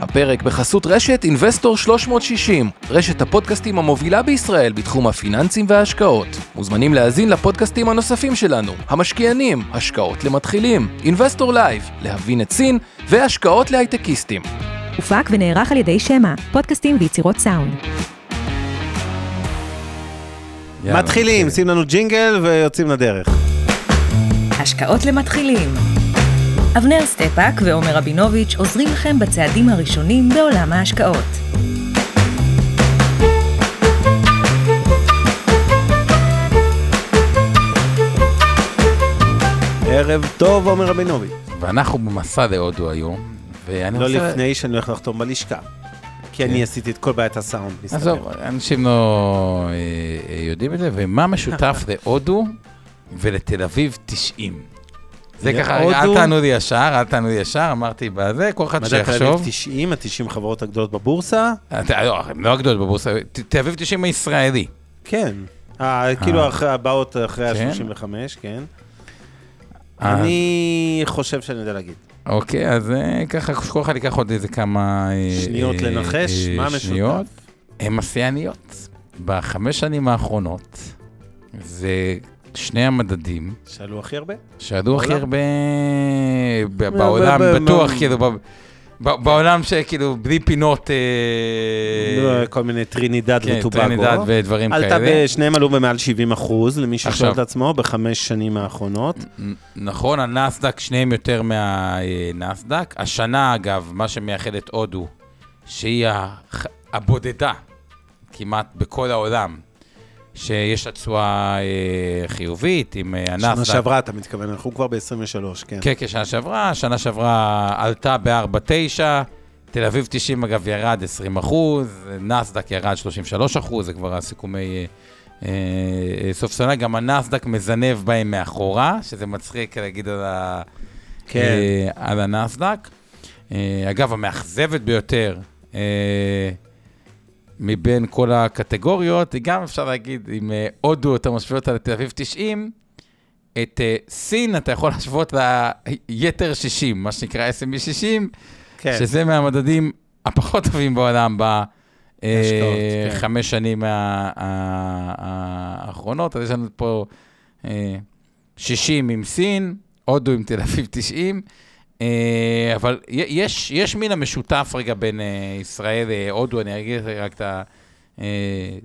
הפרק בחסות רשת אינבסטור 360, רשת הפודקאסטים המובילה בישראל בתחום הפיננסים וההשקעות. מוזמנים להאזין לפודקאסטים הנוספים שלנו, המשקיענים, השקעות למתחילים, אינבסטור לייב, להבין את סין והשקעות להייטקיסטים. הופק ונערך על ידי שמע, פודקאסטים ויצירות סאונד. מתחילים. שים לנו ג'ינגל ויוצאים לדרך. השקעות למתחילים. אבנר סטפאק ועומר רבינוביץ' עוזרים לכם בצעדים הראשונים בעולם ההשקעות. ערב טוב, עומר רבינוביץ'. ואנחנו במסע להודו היום, ואני לא רוצה... לפני שאני הולך לחתום בלשכה. כי אני עשיתי את כל בעיית הסאונד, מסתבר. עזוב, אנשים לא אה, אה, יודעים את זה, ומה משותף להודו ולתל אביב 90? זה ככה, אל תענו לי ישר, אל תענו לי ישר, אמרתי בזה, כל אחד מדע תל אביב שיחשוב. 90, ה-90 חברות הגדולות בבורסה? אתה- לא, הם לא הגדולות בבורסה, תל אביב 90 הישראלי. כן. אה, כאילו אה. אחרי- הבאות אחרי כן? ה-35, כן. אה. אני חושב שאני יודע להגיד. אוקיי, אז אה, ככה, כל אחד ייקח עוד איזה כמה... אה, שניות אה, לנחש, אה, מה המשותף? הן השיאניות. בחמש שנים האחרונות, זה שני המדדים שעלו הכי הרבה? שעלו הכי? הרבה ב- בעולם, ב- ב- בטוח, ב- כאילו, ב- ב- בעולם שכאילו בלי פינות, אה, לא, כל מיני טרינידד כן, וטובגו. טרינידד ודברים כאלה. ב- שניהם עלו במעל 70 אחוז, למי ששואל. את עצמו, בחמש שנים האחרונות. נ- נכון, הנסדק, שניהם יותר מהנסדק. השנה, אגב, מה שמייחד את הודו, שהיא הבודדה כמעט בכל העולם, שיש לה תשואה אה, חיובית עם אה, שנה הנסדק. שעברה, אתה מתכוון, אנחנו כבר ב-23, כן. כן, כן, שנה שעברה, שנה שעברה עלתה ב-4.9, תל אביב 90 אגב ירד 20 אחוז, נסדק ירד 33 אחוז, זה כבר הסיכומי אה, אה, סוף שנה, גם הנסדק מזנב בהם מאחורה, שזה מצחיק להגיד על, ה, כן. אה, על הנסדק. אה, אגב, המאכזבת ביותר אה, מבין כל הקטגוריות, היא גם אפשר להגיד, עם אה, הודו אתה משווה אותה לתל אביב 90, את אה, סין אתה יכול להשוות ליתר 60, מה שנקרא S&P 60, כן. שזה מהמדדים הפחות טובים בעולם כן. בחמש שנים ה- ה- ה- האחרונות. אז יש לנו פה אה, 60 עם סין, הודו עם תל אביב 90, אה, אבל י- יש, יש מן המשותף רגע בין אה, ישראל להודו, אני אגיד רק את ה... אה,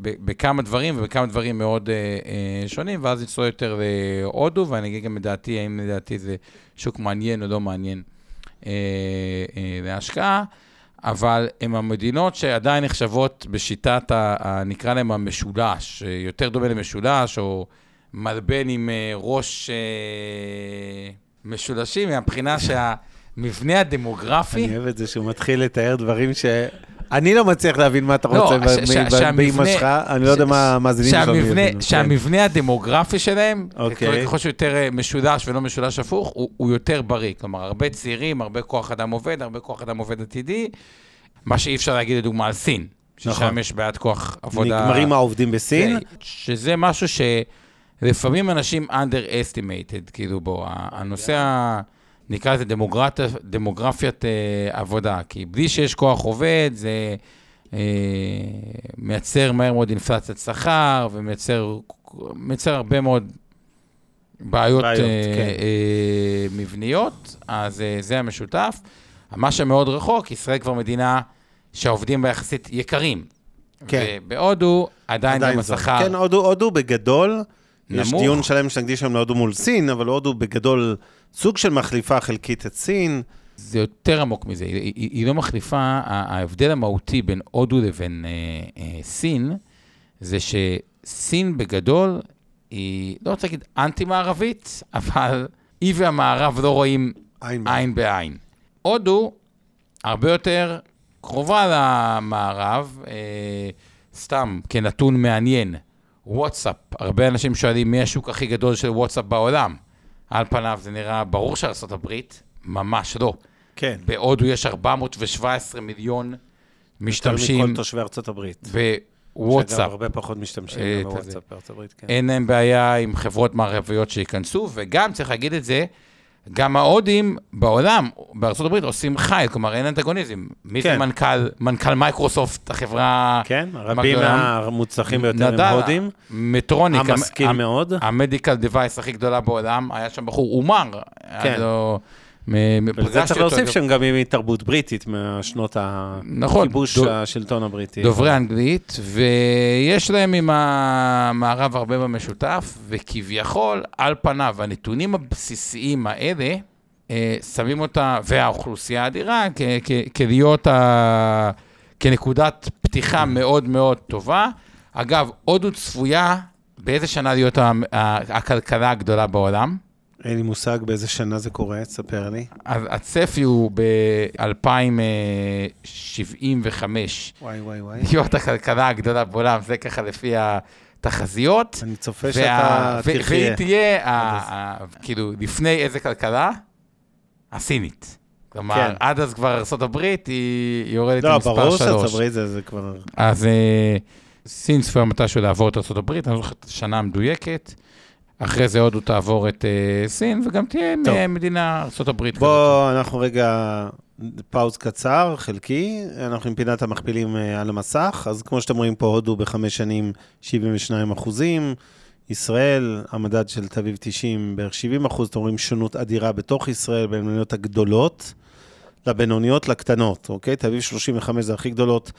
בכמה דברים, ובכמה דברים מאוד אה, אה, שונים, ואז נצלול יותר להודו, ואני אגיד גם את דעתי, האם לדעתי זה שוק מעניין או לא מעניין אה, אה, להשקעה, אבל הן המדינות שעדיין נחשבות בשיטת, נקרא להם המשולש, אה, יותר דומה למשולש, או מלבן עם אה, ראש אה, משולשים, מהבחינה שהמבנה הדמוגרפי... אני אוהב את זה שהוא מתחיל לתאר דברים ש... אני לא מצליח להבין מה אתה לא, רוצה ש- ש- ב- ב- שהמבנה- באמא שלך, אני לא יודע ש- מה המאזינים יבינו. כן. שהמבנה הדמוגרפי שלהם, אוקיי. ככל שהוא יותר אה, משולש ולא משולש הפוך, הוא, יותר בריא. כלומר, הרבה צעירים, הרבה כוח אדם עובד, הרבה כוח אדם עובד עתידי, מה שאי אפשר להגיד לדוגמה על סין, ששם נכון. יש בעיית כוח עבודה. נגמרים העובדים בסין, זה- שזה משהו שלפעמים אנשים underestimated, כאילו בו, הנושא, ה- נקרא לזה דמוגרט, דמוגרפיית אה, עבודה, כי בלי שיש כוח עובד, זה אה, מייצר מהר מאוד אינפלציית שכר, ומייצר מייצר הרבה מאוד בעיות, בעיות, אה, כן. אה, מבניות, אז אה, זה המשותף. מה שמאוד רחוק, ישראל כבר מדינה שהעובדים בה יחסית יקרים. כן. ובהודו עדיין גם זאת. השכר כן, הודו, הודו בגדול, יש נמוך. דיון שלם שנקדיש היום להודו מול סין, אבל הודו בגדול סוג של מחליפה חלקית את סין. זה יותר עמוק מזה, היא, היא, היא לא מחליפה, ההבדל המהותי בין הודו לבין אה, אה, סין, זה שסין בגדול היא, לא רוצה להגיד אנטי-מערבית, אבל היא והמערב לא רואים עין עין בעין. הודו הרבה יותר קרובה למערב, אה, סתם כנתון מעניין, וואטסאפ, הרבה אנשים שואלים מי השוק הכי גדול של וואטסאפ בעולם. על פניו זה נראה ברור שארצות הברית, ממש לא. כן. בהודו יש 417 מיליון משתמשים יותר מכל תושבי ארצות הברית. בוואטסאפ. שאגב, הרבה פחות משתמשים אה, בוואטסאפ. בארצות הברית, כן. אין להם בעיה עם חברות מערביות שייכנסו, וגם, צריך להגיד את זה, גם ההודים בעולם, בארה"ב, עושים חייל, כלומר אין אנטגוניזם. מי זה כן. מנכ"ל, מנכ"ל מייקרוסופט, החברה... כן, רבים? מהמוצלחים ביותר הם נדל, הודים. מטרוניק, המשכיל המ- מאוד. המדיקל דיווייס הכי גדולה בעולם, היה שם בחור אומר. כן. לו... פגשתי צריך אותו, להוסיף דו- שהם גם עם תרבות בריטית מהשנות נכון, הכיבוש דו- השלטון הבריטי. דוברי אנגלית, ויש להם עם המערב הרבה במשותף, וכביכול, על פניו, הנתונים הבסיסיים האלה, אה, שמים אותה, והאוכלוסייה האדירה, כ- כ- כלהיות, ה- כנקודת פתיחה מאוד מאוד טובה. אגב, הודו צפויה באיזה שנה להיות הכלכלה הגדולה בעולם? אין לי מושג באיזה שנה זה קורה, תספר לי. אז הצפי הוא ב-2075 וואי, וואי, וואי. להיות הכלכלה הגדולה בעולם, זה ככה לפי התחזיות. אני צופה וה- שאתה ו- תחיה. והיא תהיה, ה- ה- כאילו, לפני איזה כלכלה? הסינית. כלומר, כן. עד אז כבר ארה"ב היא יורדת לא, למספר ברור שלוש. שארצות הברית זה זה כבר... אז אה, סין צפויה מתישהו לעבור את ארה"ב, אני לא זוכר את השנה המדויקת. אחרי זה הודו תעבור את אה, סין, וגם תהיה טוב. מדינה ארה"ב כזאת. בוא, אנחנו רגע פאוז קצר, חלקי. אנחנו עם פינת המכפילים אה, על המסך. אז כמו שאתם רואים פה, הודו בחמש שנים 72 אחוזים. ישראל, המדד של תל אביב 90 בערך 70 אחוז. אתם רואים שונות אדירה בתוך ישראל, בין המדינות הגדולות לבינוניות לקטנות, אוקיי? תל אביב 35 זה הכי גדולות,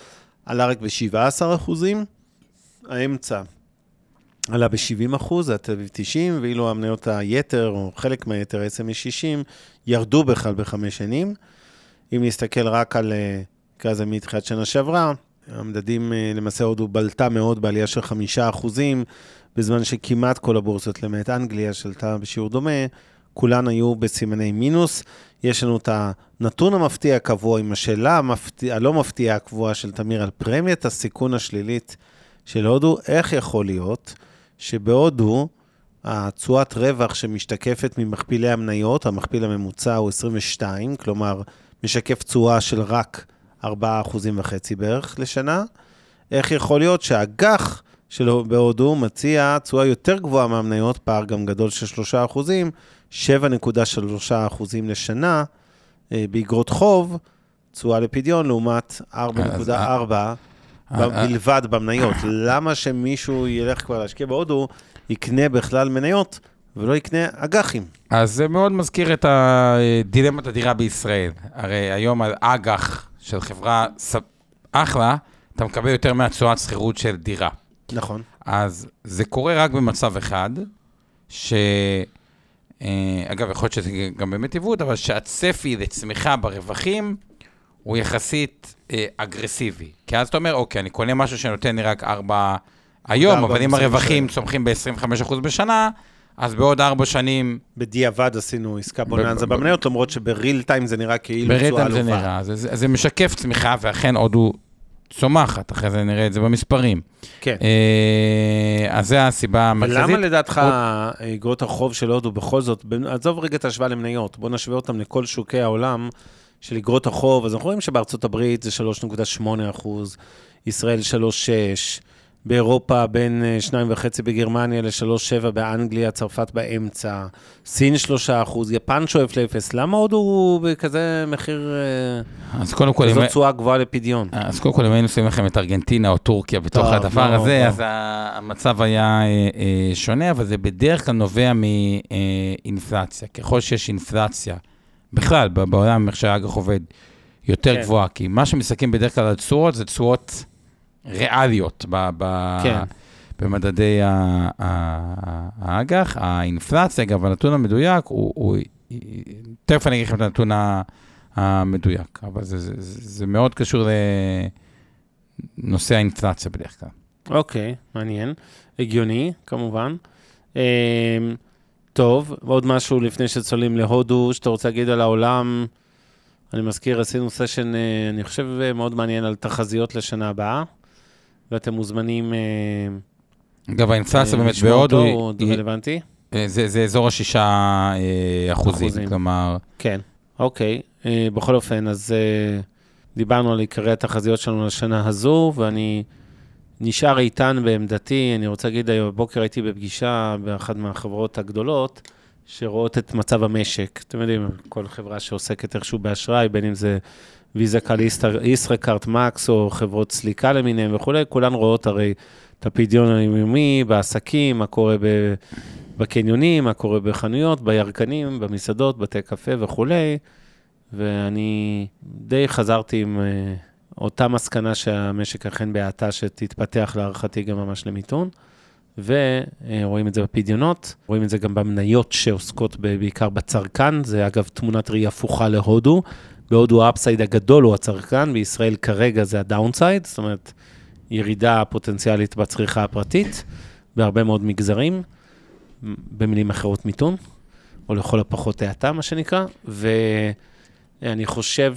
עלה רק ב-17 אחוזים. האמצע עלה ב-70 אחוז, זה התל אביב 90, ואילו המניות היתר, או חלק מהיתר, SMA 60, ירדו בכלל בחמש שנים. אם נסתכל רק על, נקרא לזה מתחילת שנה שעברה, המדדים, אה, למעשה הודו בלטה מאוד בעלייה של חמישה אחוזים, בזמן שכמעט כל הבורסות, למעט אנגליה, שלטה בשיעור דומה, כולן היו בסימני מינוס. יש לנו את הנתון המפתיע הקבוע עם השאלה המפתיע, הלא מפתיעה הקבועה של תמיר על פרמיית הסיכון השלילית של הודו, איך יכול להיות שבהודו התשואת רווח שמשתקפת ממכפילי המניות, המכפיל הממוצע הוא 22, כלומר, משקף תשואה של רק 4.5% בערך לשנה. איך יכול להיות שהאג"ח שלו בהודו מציע תשואה יותר גבוהה מהמניות, פער גם גדול של 3%, 7.3% לשנה אה, באגרות חוב, תשואה לפדיון, לעומת 4.4 אה, בלבד במניות. למה שמישהו ילך כבר להשקיע בהודו, יקנה בכלל מניות ולא יקנה אג"חים? אז זה מאוד מזכיר את הדילמת הדירה בישראל. הרי היום על אג"ח של חברה אחלה, אתה מקבל יותר מהתשואת שכירות של דירה. נכון. אז זה קורה רק במצב אחד, ש... אה, אגב, יכול להיות שזה גם באמת עיוות, אבל שהצפי לצמיחה ברווחים הוא יחסית אה, אגרסיבי. כי אז אתה אומר, אוקיי, אני קונה משהו שנותן לי רק 4 היום, אבל אם. הרווחים צומחים ב-25% בשנה, אז בעוד ארבע שנים בדיעבד עשינו עסקה בוננזה במניות, למרות שבריל טיים זה נראה כאילו תשואה ברטם עלובה. זה נראה, זה, זה, זה משקף צמיחה, ואכן הודו צומחת, אחרי זה נראה את זה במספרים. כן. אה, אז זו הסיבה המרכזית. ולמה לדעתך אגרות החוב של הודו בכל זאת, עזוב רגע את ההשוואה למניות, בוא נשווה אותם לכל שוקי העולם של אגרות החוב, אז אנחנו רואים שבארצות הברית זה 3.8 אחוז, ישראל 3.6, באירופה בין אה, 2.5 בגרמניה ל-3.7 באנגליה, צרפת באמצע, סין 3 אחוז, יפן שואף לאפס, למה הודו הוא בכזה מחיר, אה, אז קודם כל, כזאת תשואה גבוהה לפדיון? אז קודם כל, אם היינו שמים לכם את ארגנטינה או טורקיה בתוך טוב, הדבר לא, הזה, לא. אז המצב היה אה, אה, שונה, אבל זה בדרך כלל נובע מאינפלציה. ככל שיש אינפלציה, בכלל, בעולם, איך שהאג"ח עובד, יותר כן. גבוהה, כי מה שמסתכלים בדרך כלל על תשואות, זה תשואות ריאליות ב- ב- כן. במדדי האג"ח. האינפלציה, אגב, הנתון המדויק, הוא, הוא, תכף אני אגיד לכם את הנתון המדויק, אבל זה, זה, זה, זה מאוד קשור לנושא האינפלציה בדרך כלל. אוקיי, מעניין. הגיוני, כמובן. טוב, ועוד משהו לפני שצוללים להודו, שאתה רוצה להגיד על העולם. אני מזכיר, עשינו סשן, אה, אני חושב, אה, מאוד מעניין על תחזיות לשנה הבאה, ואתם מוזמנים אה, אגב, האינפלציה באמת בהודו, היא- הוא היא- רלוונטי. זה, זה אזור השישה אחוזים, אחוזים. כלומר, כן, אוקיי. בכל אופן, אז דיברנו על עיקרי התחזיות שלנו לשנה הזו, ואני נשאר איתן בעמדתי. אני רוצה להגיד, היום בבוקר הייתי בפגישה באחת מהחברות הגדולות, שרואות את מצב המשק. אתם יודעים, כל חברה שעוסקת איכשהו באשראי, בין אם זה ויזה קל ישראכרט מקס או חברות סליקה למיניהם וכולי, כולן רואות הרי את הפדיון היומיומי בעסקים, מה קורה ב... בקניונים, מה קורה בחנויות, בירקנים, במסעדות, בתי קפה וכולי, ואני די חזרתי עם uh, אותה מסקנה שהמשק אכן בהאטה שתתפתח להערכתי גם ממש למיתון. ורואים את זה בפדיונות, רואים את זה גם במניות שעוסקות בעיקר בצרכן, זה אגב תמונת ראי הפוכה להודו. בהודו ה upside הגדול הוא הצרכן, בישראל כרגע זה ה downside, זאת אומרת, ירידה פוטנציאלית בצריכה הפרטית, בהרבה מאוד מגזרים, במילים אחרות מיתון, או לכל הפחות האטה, מה שנקרא, ואני חושב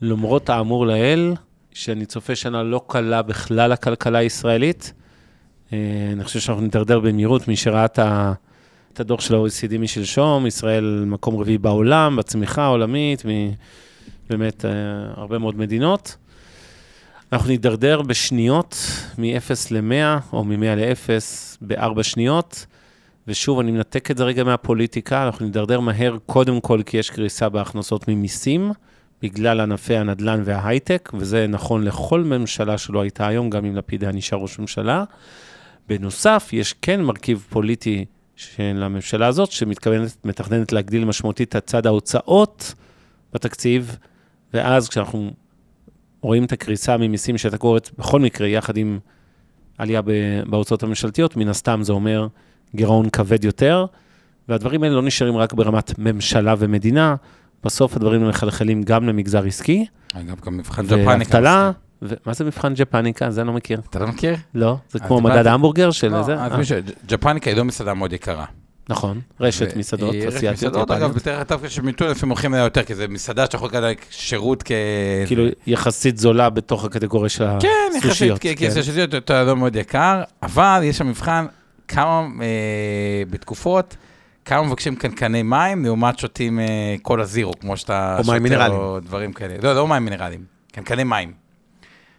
שלמרות האמור לעיל, שאני צופה שנה לא קלה בכלל לכלכלה הישראלית, אה, אני חושב שאנחנו נדרדר במהירות, מי שראה את הדוח של ה-OECD משלשום, ישראל מקום רביעי בעולם, בצמיחה העולמית, באמת אה, הרבה מאוד מדינות. אנחנו נידרדר בשניות, מ-0 ל-100, או מ-100 ל-0, בארבע שניות. ושוב, אני מנתק את זה רגע מהפוליטיקה, אנחנו נידרדר מהר קודם כל כי יש קריסה בהכנסות ממיסים, בגלל ענפי הנדל"ן וההייטק, וזה נכון לכל ממשלה שלא הייתה היום, גם אם לפיד היה נשאר ראש ממשלה. בנוסף, יש כן מרכיב פוליטי של הממשלה הזאת, שמתכוונת, מתכננת להגדיל משמעותית את צד ההוצאות בתקציב, ואז כשאנחנו רואים את הקריסה ממיסים שהייתה קורית בכל מקרה, יחד עם עלייה בהוצאות הממשלתיות, מן הסתם זה אומר גירעון כבד יותר, והדברים האלה לא נשארים רק ברמת ממשלה ומדינה, בסוף הדברים מחלחלים גם למגזר עסקי. אגב, גם מבחן ג'פניקה. ואבטלה, מה זה מבחן ג'פניקה? זה אני לא מכיר. אתה לא מכיר? לא, זה כמו מדד ההמבורגר של לא, זה? אה. ג'פניקה היא לא מסעדה מאוד יקרה. נכון, רשת מסעדות היא רשת אסיאתיות. מסעדות, אגב, דווקא שמטולה לפעמים מוכרים אליה יותר, כי זה מסעדה שאתה יכול לקבל שירות כ... כאילו יחסית זולה בתוך הקטגוריה של כן, יחסית, הסושיות. כי כי זה שזה יותר לא מאוד יקר, אבל יש שם מבחן כמה אה, בתקופות, כמה מבקשים קנקני מים לעומת שותים אה, קולה זירו, כמו שאתה או מים מינרליים. או דברים כאלה. לא, לא מים מינרליים, קנקני מים.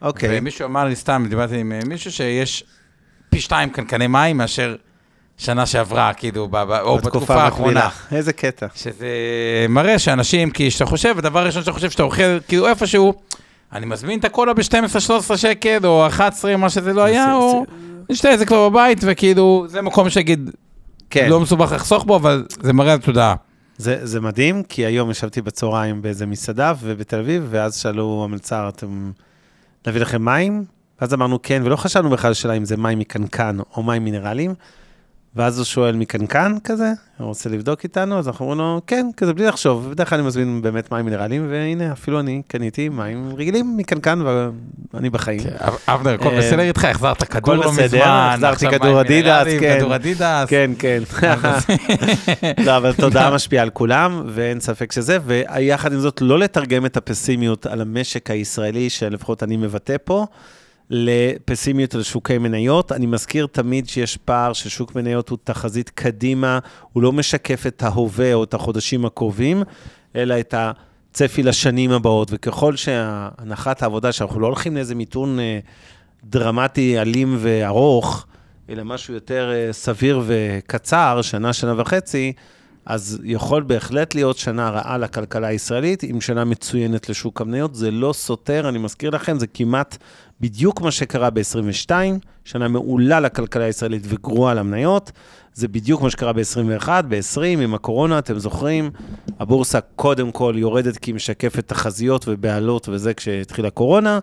אוקיי, ומישהו אמר לי סתם, דיברתי עם אה, מישהו שיש פי שתיים קנקני מים מאשר שנה שעברה, כאילו, ב- ב- או בתקופה האחרונה. המקבילה. איזה קטע. שזה מראה שאנשים, כי כשאתה חושב, הדבר הראשון שאתה חושב שאתה אוכל, כאילו איפשהו, אני מזמין את הקולה ב-12-13 שקל, או 11, מה שזה לא היה, או נשתה את זה כבר בבית, וכאילו, זה מקום שיגיד, כן, לא מסובך לחסוך בו, אבל זה מראה על תודעה. זה, זה מדהים, כי היום ישבתי בצהריים באיזה מסעדה ובתל אביב, ואז שאלו המלצר, אתם... להביא לכם מים? ואז אמרנו כן, ולא חשבנו בכלל שאלה אם זה מים מקנקן או מים מינרליים. ואז הוא שואל מקנקן כזה, הוא רוצה לבדוק איתנו, אז אנחנו אומרים לו, כן, כזה בלי לחשוב. ובדרך כלל אני מזמין באמת מים מינרליים, והנה, אפילו אני קניתי מים רגילים מקנקן, ואני בחיים. אבנר, הכל אה, בסדר איתך? החזרת כדור לא בסדר, מזמן, החזרתי עכשיו כדור מים אדידס, כן. כדור אדידס. כן, כן. לא, אבל תודעה משפיעה על כולם, ואין ספק שזה, ויחד עם זאת, לא לתרגם את הפסימיות על המשק הישראלי, שלפחות אני מבטא פה, לפסימיות על שוקי מניות. אני מזכיר תמיד שיש פער ששוק מניות הוא תחזית קדימה, הוא לא משקף את ההווה או את החודשים הקרובים, אלא את הצפי לשנים הבאות, וככל שהנחת העבודה, שאנחנו לא הולכים לאיזה מיתון אה, דרמטי, אלים וארוך, אלא משהו יותר אה, סביר וקצר, שנה, שנה וחצי, אז יכול בהחלט להיות שנה רעה לכלכלה הישראלית, עם שנה מצוינת לשוק המניות. זה לא סותר, אני מזכיר לכם, זה כמעט בדיוק מה שקרה ב-22, שנה מעולה לכלכלה הישראלית וגרועה למניות. זה בדיוק מה שקרה ב-21, ב-20, עם הקורונה, אתם זוכרים, הבורסה קודם כל יורדת כי היא משקפת תחזיות ובעלות וזה כשהתחילה הקורונה,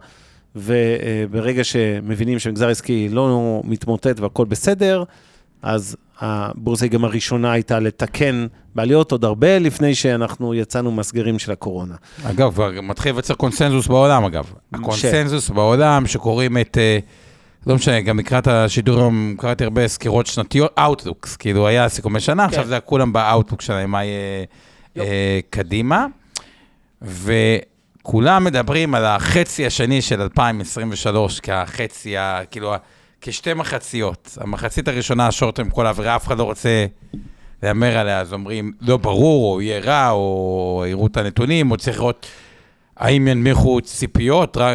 וברגע שמבינים שהמגזר העסקי לא מתמוטט והכל בסדר, אז הבורסה היא גם הראשונה הייתה לתקן בעליות עוד הרבה לפני שאנחנו יצאנו מהסגרים של הקורונה. אגב, כבר מתחיל להיווצר קונסנזוס בעולם, אגב. הקונסנזוס בעולם, שקוראים את, אה, לא משנה, גם לקראת השידור היום קראתי הרבה סקירות שנתיות, Outlooks, כאילו היה סיכומי שנה, עכשיו זה כולם ב-Outlook שלהם, מה יהיה אה, קדימה. וכולם מדברים על החצי השני של 2023 כחצי, ה- כאילו, כשתי מחציות. המחצית הראשונה, השורטם, כל העבירה, אף אחד לא רוצה להמר עליה, אז אומרים, לא ברור, או יהיה רע, או יראו את הנתונים, או צריך לראות האם ינמיכו ציפיות. רע, אה,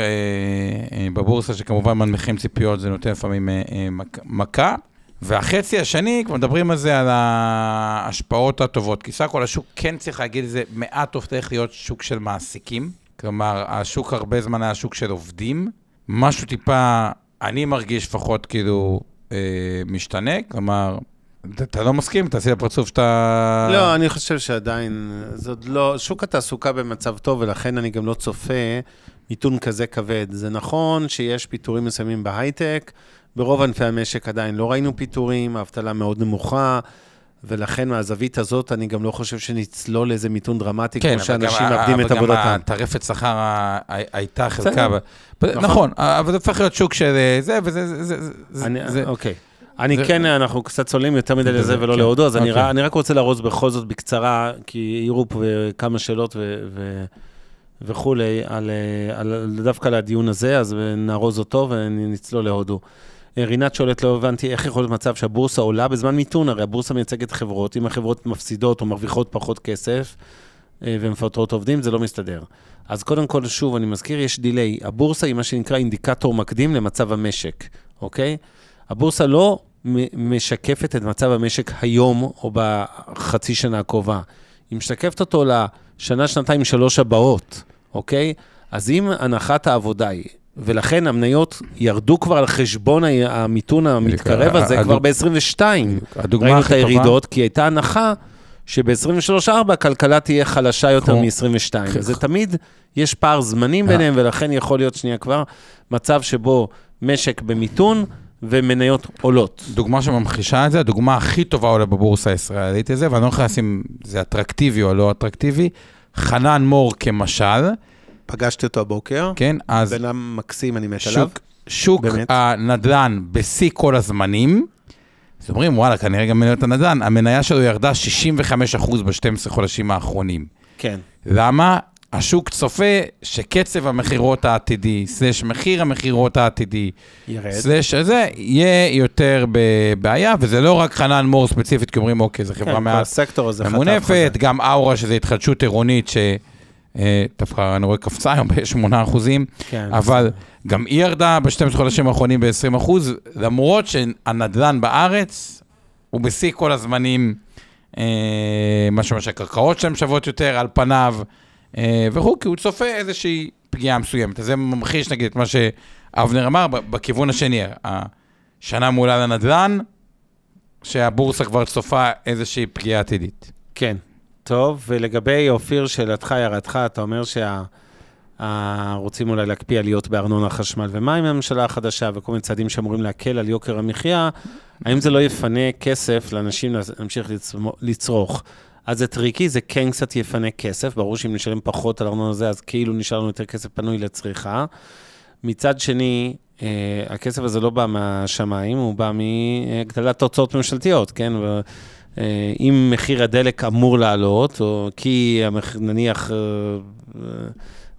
אה, בבורסה, שכמובן מנמיכים ציפיות, זה נותן לפעמים אה, אה, מק- מכה. והחצי השני, כבר מדברים על זה, על ההשפעות הטובות. כי סך הכל השוק כן צריך להגיד את זה, מעט הופך להיות שוק של מעסיקים. כלומר, השוק הרבה זמן היה שוק של עובדים. משהו טיפה, אני מרגיש לפחות כאילו אה, משתנה, כלומר, אתה, אתה לא מסכים? תעשי לפרצוף שאתה... לא, אני חושב שעדיין, זה עוד לא, שוק התעסוקה במצב טוב, ולכן אני גם לא צופה מיתון כזה כבד. זה נכון שיש פיטורים מסוימים בהייטק, ברוב ענפי המשק עדיין לא ראינו פיטורים, האבטלה מאוד נמוכה. ולכן מהזווית הזאת, אני גם לא חושב שנצלול לאיזה מיתון דרמטי, כן, כמו שאנשים אבל מאבדים את אבל עבודתם. גם הטרפת שכר הייתה חלקה. נכון. נכון, אבל זה הופך להיות שוק של אה, זה, וזה... זה- זה- זה- אני, זה- אוקיי. אני זה- כן, אנחנו קצת צוללים יותר מדי זה- לזה ולא כן. להודו, אז אני אוקיי. אני רק רוצה להרוס בכל זאת בקצרה, כי העירו פה כמה שאלות ו- ו- וכולי, על, אה, על, דווקא על הדיון הזה, אז נארוז אותו ונצלול להודו. אה, רינת שואלת, לא הבנתי איך יכול להיות מצב שהבורסה עולה בזמן מיתון, הרי הבורסה מייצגת חברות, אם החברות מפסידות או מרוויחות פחות כסף אה, ומפטרות עובדים, זה לא מסתדר. אז קודם כל, שוב, אני מזכיר, יש דיליי. הבורסה היא מה שנקרא אינדיקטור מקדים למצב המשק, אוקיי? הבורסה לא משקפת את מצב המשק היום או בחצי שנה הקרובה. היא משקפת אותו לשנה, שנתיים, שלוש הבאות, אוקיי? אז אם הנחת העבודה היא, ולכן המניות ירדו כבר על חשבון המיתון המתקרב הזה הדוג- כבר ב-22. הדוגמה ראינו את הכי טובה- הירידות, כי הייתה הנחה שב-23-4 הכלכלה תהיה חלשה יותר כמו- מ-22. אז זה תמיד, יש פער זמנים ביניהם, ולכן יכול להיות שנייה כבר מצב שבו משק במיתון ומניות עולות. דוגמה שממחישה את זה, הדוגמה הכי טובה עולה בבורסה הישראלית הזה, ואני לא נכנס אם זה אטרקטיבי או לא אטרקטיבי, חנן מור כמשל, פגשתי אותו הבוקר, כן? אז בן אדם מקסים, אני מת עליו. שוק, שוק באמת. הנדל"ן בשיא כל הזמנים, אז אומרים, וואלה, כנראה גם מניות הנדל"ן, המניה שלו ירדה 65% ב-12 חודשים האחרונים. כן. למה? השוק צופה שקצב המכירות העתידי, סלש מחיר המכירות העתידי, ירד. סלש הזה, יהיה יותר בבעיה, וזה לא רק חנן מור ספציפית, כי אומרים, אוקיי, זו חברה כן, מעט ממונפת. גם אאורה, שזה התחדשות עירונית, שדווקא אני רואה קפצה היום ב-8 אחוזים, כן. אבל גם היא ירדה ב-12 חודשים האחרונים ב-20 אחוז, למרות שהנדל"ן בארץ הוא בשיא כל הזמנים, אה, מה שאומר שהקרקעות שלהם שוות יותר על פניו, אה, וכו', כי הוא צופה איזושהי פגיעה מסוימת. אז זה ממחיש נגיד את מה שאבנר אמר בכיוון השני, השנה מעולה לנדל"ן, שהבורסה כבר צופה איזושהי פגיעה עתידית. כן. טוב, ולגבי אופיר, שאלתך, הערתך, אתה אומר שה... רוצים אולי להקפיא עליות בארנונה, חשמל ומים מהממשלה החדשה וכל מיני צעדים שאמורים להקל על יוקר המחיה, האם זה לא יפנה כסף לאנשים להמשיך לצרוך? אז זה טריקי, זה כן קצת יפנה כסף, ברור שאם נשלם פחות על ארנונה זה, אז כאילו נשאר לנו יותר כסף פנוי לצריכה. מצד שני, אה, הכסף הזה לא בא מהשמיים, הוא בא מהגדלת הוצאות ממשלתיות, כן? אה, אם מחיר הדלק אמור לעלות, או כי המח- נניח, אה,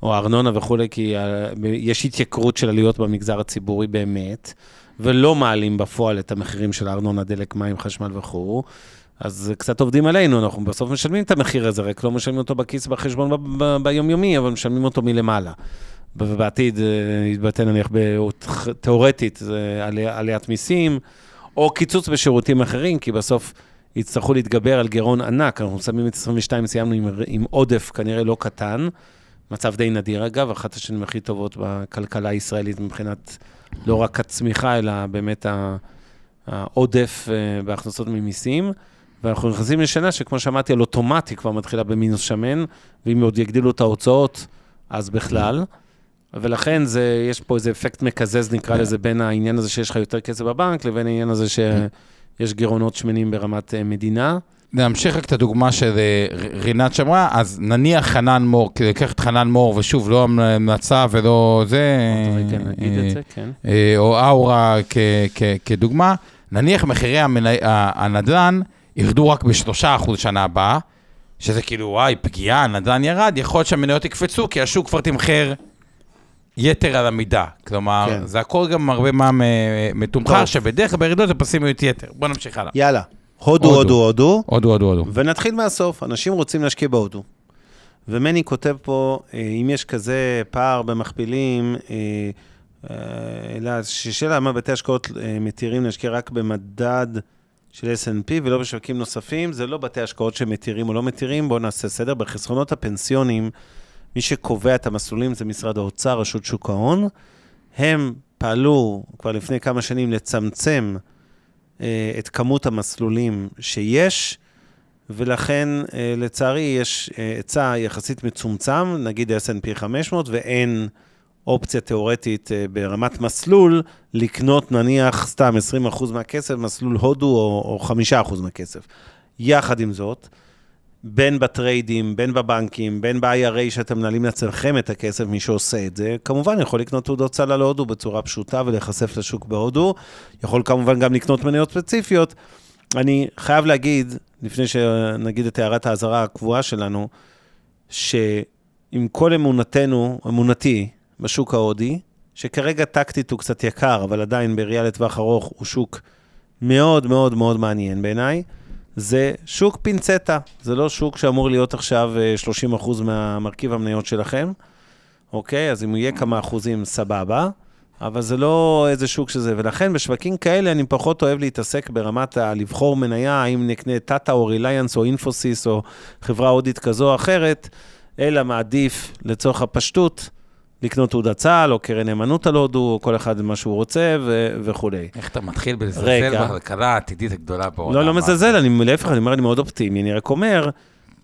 או הארנונה וכולי, כי יש התייקרות של עלויות במגזר הציבורי באמת, ולא מעלים בפועל את המחירים של הארנונה, דלק, מים, חשמל וכו', אז קצת עובדים עלינו, אנחנו בסוף משלמים את המחיר הזה, רק לא משלמים אותו בכיס בחשבון ביומיומי, אבל משלמים אותו מלמעלה. ובעתיד אה, יתבטא נניח תיאורטית, זה עלי- עליית מיסים, או קיצוץ בשירותים אחרים, כי בסוף יצטרכו להתגבר על גירעון ענק. אנחנו שמים את 22, סיימנו עם, עם עודף כנראה לא קטן, מצב די נדיר אגב, אחת השנים הכי טובות בכלכלה הישראלית מבחינת לא רק הצמיחה, אלא באמת העודף אה, בהכנסות ממיסים. ואנחנו נכנסים לשנה שכמו שאמרתי, על אוטומטי כבר מתחילה במינוס שמן, ואם עוד יגדילו את ההוצאות, אז בכלל. ולכן זה, יש פה איזה אפקט מקזז, נקרא לזה, בין העניין הזה שיש לך יותר כסף בבנק, לבין העניין הזה שיש גירעונות שמנים ברמת אה, מדינה. להמשיך רק את הדוגמה של אה, רינת שאמרה, אז נניח חנן מור, כדי לקחת חנן מור, ושוב, לא המלצה ולא זה, אה, את זה, כן. אה, או אאורה כדוגמה, נניח מחירי הנדל"ן ירדו רק ב-3% שנה הבאה, שזה כאילו, וואי, פגיעה, הנדל"ן ירד, יכול להיות שהמניות יקפצו, כי השוק כבר תמחר יתר על המידה. כלומר, כן. זה הכל גם הרבה מה מתומחר, טוב. שבדרך כלל בירידות זה פסימיות יתר. בוא נמשיך הלאה. יאללה, הודו, הודו. הודו, הודו. הודו, הודו. ונתחיל מהסוף, אנשים רוצים להשקיע בהודו. ומני כותב פה, אה, אם יש כזה פער במכפילים, אה, אה, אלא ששאלה למה בתי השקעות אה, מתירים להשקיע רק במדד של S&P ולא בשווקים נוספים, זה לא בתי השקעות שמתירים או לא מתירים, בואו נעשה סדר. בחסכונות הפנסיוניים, מי שקובע את המסלולים זה משרד האוצר, רשות שוק ההון. הם פעלו כבר לפני כמה שנים לצמצם אה, את כמות המסלולים שיש, ולכן, אה, לצערי, יש אה, היצע יחסית מצומצם, נגיד S&P 500, ואין אופציה תיאורטית אה, ברמת מסלול לקנות נניח סתם 20% מהכסף, מסלול הודו או, או 5% מהכסף. יחד עם זאת, בין בטריידים, בין בבנקים, בין ב-IRA שאתם מנהלים לעצמכם את הכסף, מי שעושה את זה, כמובן יכול לקנות תעודות סל על הודו בצורה פשוטה ולהיחשף לשוק בהודו. יכול כמובן גם לקנות מניות ספציפיות. אני חייב להגיד, לפני שנגיד את הערת האזהרה הקבועה שלנו, שעם כל אמונתנו, אמונתי, בשוק ההודי, שכרגע טקטית הוא קצת יקר, אבל עדיין בראייה לטווח ארוך הוא שוק מאוד מאוד מאוד מעניין בעיניי. זה שוק פינצטה, זה לא שוק שאמור להיות עכשיו 30% אה, מהמרכיב המניות שלכם, אוקיי? אז אם הוא יהיה כמה אחוזים, סבבה, אבל זה לא איזה שוק שזה, ולכן בשווקים כאלה אני פחות אוהב להתעסק ברמת הלבחור מניה, האם נקנה טאטה או ריליאנס או אינפוסיס או חברה הודית כזו או אחרת, אלא מעדיף לצורך הפשטות. לקנות תעודת צה"ל, או קרן נאמנות על הודו, או כל אחד מה שהוא רוצה, ו- וכולי. איך אתה מתחיל בלזלזל בכלכלה העתידית הגדולה בעולם? לא, לא מזלזל, אני להפך, אני אומר, אני מאוד אופטימי, אני רק אומר,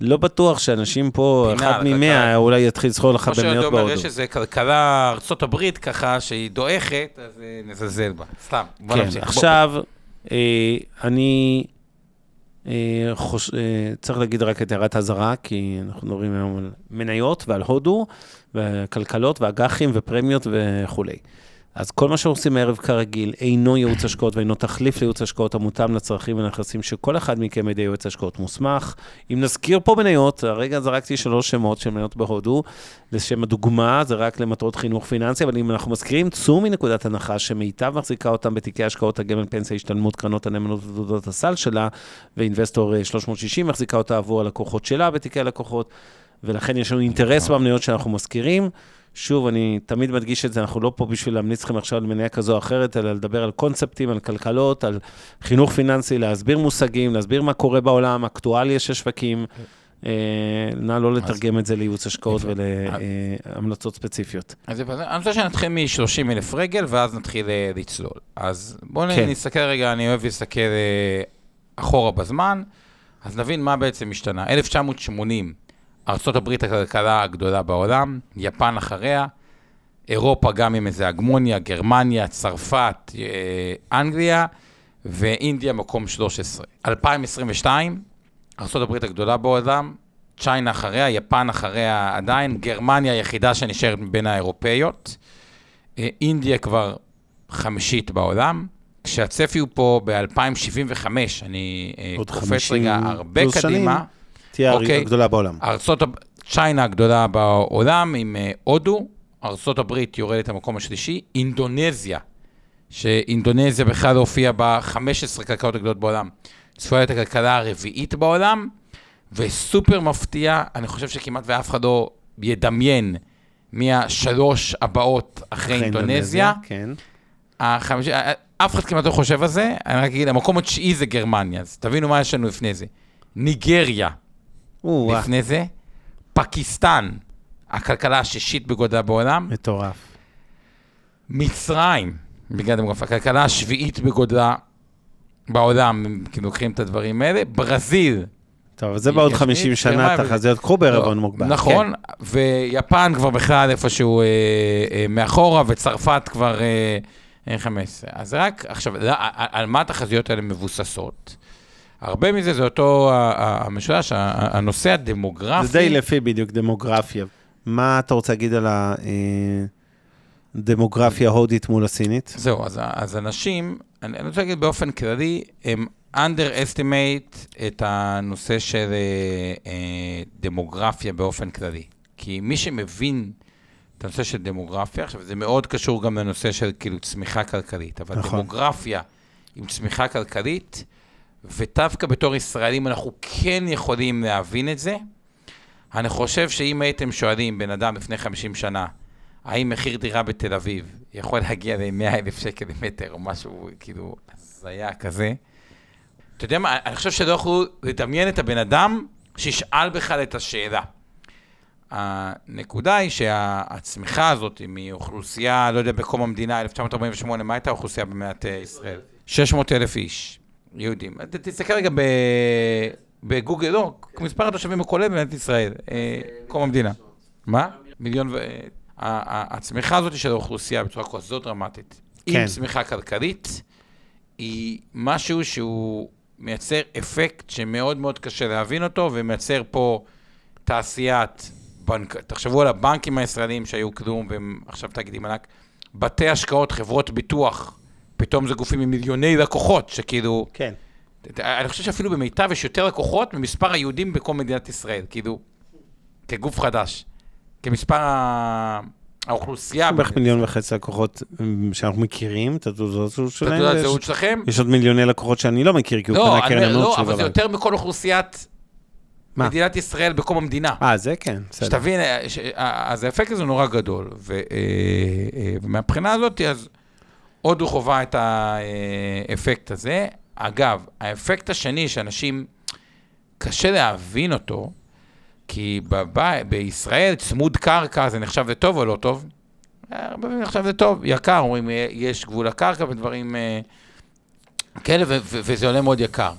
לא בטוח שאנשים פה, אחד ממאה, אולי יתחיל לזכור לך במניות בהודו. כמו שאתה אומר, יש איזה כלכלה, ארה"ב ככה, שהיא דועכת, אז אה, נזלזל בה. סתם, בוא כן, נמשיך. עכשיו, אה, אני אה, חוש... צריך להגיד רק את הערת האזהרה, כי אנחנו מדברים היום על מניות ועל הודו. וכלכלות ואג"חים ופרמיות וכולי. אז כל מה שעושים הערב כרגיל אינו ייעוץ השקעות ואינו תחליף לייעוץ השקעות המותאם לצרכים ולנכסים של כל אחד מכם ידי יועץ השקעות מוסמך. אם נזכיר פה מניות, הרגע זרקתי שלוש שמות של מניות בהודו, לשם הדוגמה, זה רק למטרות חינוך פיננסי, אבל אם אנחנו מזכירים, צאו מנקודת הנחה שמיטב מחזיקה אותם בתיקי השקעות הגמל פנסיה, השתלמות, קרנות הנאמנות ותעודות הסל שלה, ואינבסטור 360 אה, מחזיקה אותה עבור הלקוחות שלה בתיקי הלקוחות. ולכן יש לנו אינטרס נכון. במניות שאנחנו מזכירים. שוב, אני תמיד מדגיש את זה, אנחנו לא פה בשביל להמליץ לכם עכשיו על מניה כזו או אחרת, אלא לדבר על קונספטים, על כלכלות, על חינוך פיננסי, להסביר מושגים, להסביר מה קורה בעולם, אקטואליה של שווקים. אה, נא לא לתרגם את זה לייעוץ השקעות ולהמלצות ספציפיות. אז אני רוצה שנתחיל מ-30 אלף רגל, ואז נתחיל אה, לצלול. אז בואו כן. נסתכל רגע, אני אוהב להסתכל אה, אחורה בזמן, אז נבין מה בעצם השתנה. 1980, ארה"ב הכלכלה הגדולה בעולם, יפן אחריה, אירופה גם עם איזה הגמוניה, גרמניה, צרפת, אה, אנגליה, ואינדיה מקום 13. 2022, ארה"ב הגדולה בעולם, צ'יינה אחריה, יפן אחריה עדיין, גרמניה היחידה שנשארת מבין האירופאיות, אה, אינדיה כבר חמישית בעולם, כשהצפי הוא פה ב-2075, אני אה, קופץ רגע הרבה קדימה. שנים. תהיה אוקיי. הגדולה בעולם. ארצות, צ'יינה הגדולה בעולם עם uh, הודו, ארה"ב יורדת למקום השלישי, אינדונזיה, שאינדונזיה בכלל הופיעה ב-15 כלכלות הגדולות בעולם, צפויה להיות הכלכלה הרביעית בעולם, וסופר מפתיע, אני חושב שכמעט ואף אחד לא ידמיין מי השלוש הבאות אחרי אינדונזיה. כן. החמש... אף אחד כמעט לא חושב על זה, אני רק אגיד, המקום התשיעי זה גרמניה, אז תבינו מה יש לנו לפני זה. ניגריה, לפני זה, פקיסטן, הכלכלה השישית בגודלה בעולם. מטורף. מצרים, בגלל דמוגרפיה, הכלכלה השביעית בגודלה בעולם, כי לוקחים את הדברים האלה. ברזיל. טוב, זה בעוד 50 שנה, תחזיות, קחו בערבון לא, מוגבל. נכון, כן. ויפן כבר בכלל איפשהו אה, אה, מאחורה, וצרפת כבר אה, 15. אה, אז רק, עכשיו, לא, על מה התחזיות האלה מבוססות? הרבה מזה זה אותו המשולש, הנושא הדמוגרפי. זה די לפי בדיוק דמוגרפיה. מה אתה רוצה להגיד על הדמוגרפיה ההודית מול הסינית? זהו, אז, אז אנשים, אני, אני רוצה להגיד באופן כללי, הם underestimate את הנושא של אה, אה, דמוגרפיה באופן כללי. כי מי שמבין את הנושא של דמוגרפיה, עכשיו זה מאוד קשור גם לנושא של כאילו צמיחה כלכלית, אבל נכון. דמוגרפיה עם צמיחה כלכלית, ודווקא בתור ישראלים אנחנו כן יכולים להבין את זה. אני חושב שאם הייתם שואלים בן אדם לפני 50 שנה, האם מחיר דירה בתל אביב יכול להגיע ל-100 אלף שקל למטר, או משהו, כאילו, הזיה כזה. אתה יודע מה, אני חושב שלא יכולו לדמיין את הבן אדם שישאל בכלל את השאלה. הנקודה היא שהצמיחה הזאת מאוכלוסייה, לא יודע, בקום המדינה, 1948, מה הייתה האוכלוסייה במדינת אה, ישראל? 600 אלף איש, יהודים. תסתכל רגע ב... בגוגל, לא, מספר התושבים הכולל במדינת ישראל, אה, קום המדינה. מה? מיליון ו... ה- ה- הצמיחה הזאת של האוכלוסייה בצורה כזאת דרמטית, כן. עם צמיחה כלכלית, היא משהו שהוא מייצר אפקט שמאוד מאוד קשה להבין אותו, ומייצר פה תעשיית בנק... תחשבו על הבנקים הישראלים שהיו כלום, והם עכשיו תאגידים ענק, בתי השקעות, חברות ביטוח, פתאום זה גופים עם מיליוני לקוחות, שכאילו... כן. אני חושב שאפילו במיטב יש יותר לקוחות ממספר היהודים בכל מדינת ישראל, כאילו, כגוף חדש. כמספר ה... האוכלוסייה. בערך במדינת מיליון וחצי לקוחות אמ, שאנחנו מכירים, את התעודות זהות ישראל. שלהם. את תעודת ויש- הזהות שלכם? יש עוד מיליוני לקוחות שאני לא מכיר, כי הוא לא, קנה אני קרן ענות לא, אבל זה. יותר מכל אוכלוסיית מה? מדינת ישראל בקום המדינה. אה, זה כן, בסדר. שתבין, אה, אה, אז האפקט הזה נורא גדול, אה, אה, ומהבחינה הזאת, אז הודו חווה את האפקט הזה. אגב, האפקט השני שאנשים, קשה להבין אותו, כי בב- בישראל צמוד קרקע זה נחשב לטוב או לא טוב? הרבה פעמים נחשב לטוב, יקר, אומרים, אה, יש גבול לקרקע ודברים אה, כאלה, ו- ו- וזה עולה מאוד יקר.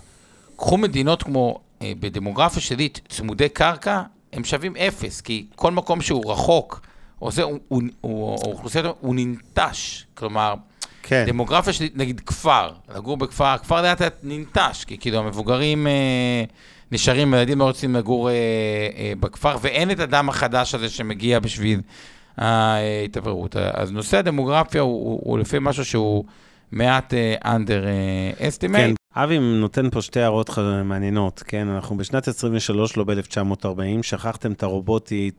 קחו מדינות כמו, אה, בדמוגרפיה שלילית, צמודי קרקע, הם שווים אפס, כי כל מקום שהוא רחוק, או זה, הוא, הוא, הוא, הוא, אוכלוסייה, הוא ננטש. כלומר, כן. דמוגרפיה שלילית, נגיד כפר, לגור בכפר, הכפר לאט לאט ננטש, כי כאילו המבוגרים אה, נשארים, הילדים לא רוצים לגור אה, אה, בכפר, ואין את הדם החדש הזה שמגיע בשביל ההתעברות. אז נושא הדמוגרפיה הוא, הוא, הוא לפי משהו שהוא מעט אה, under אה, estimate. כן, אבי נותן פה שתי הערות מעניינות, כן? אנחנו בשנת 23, לא ב-1940, שכחתם את הרובוטית,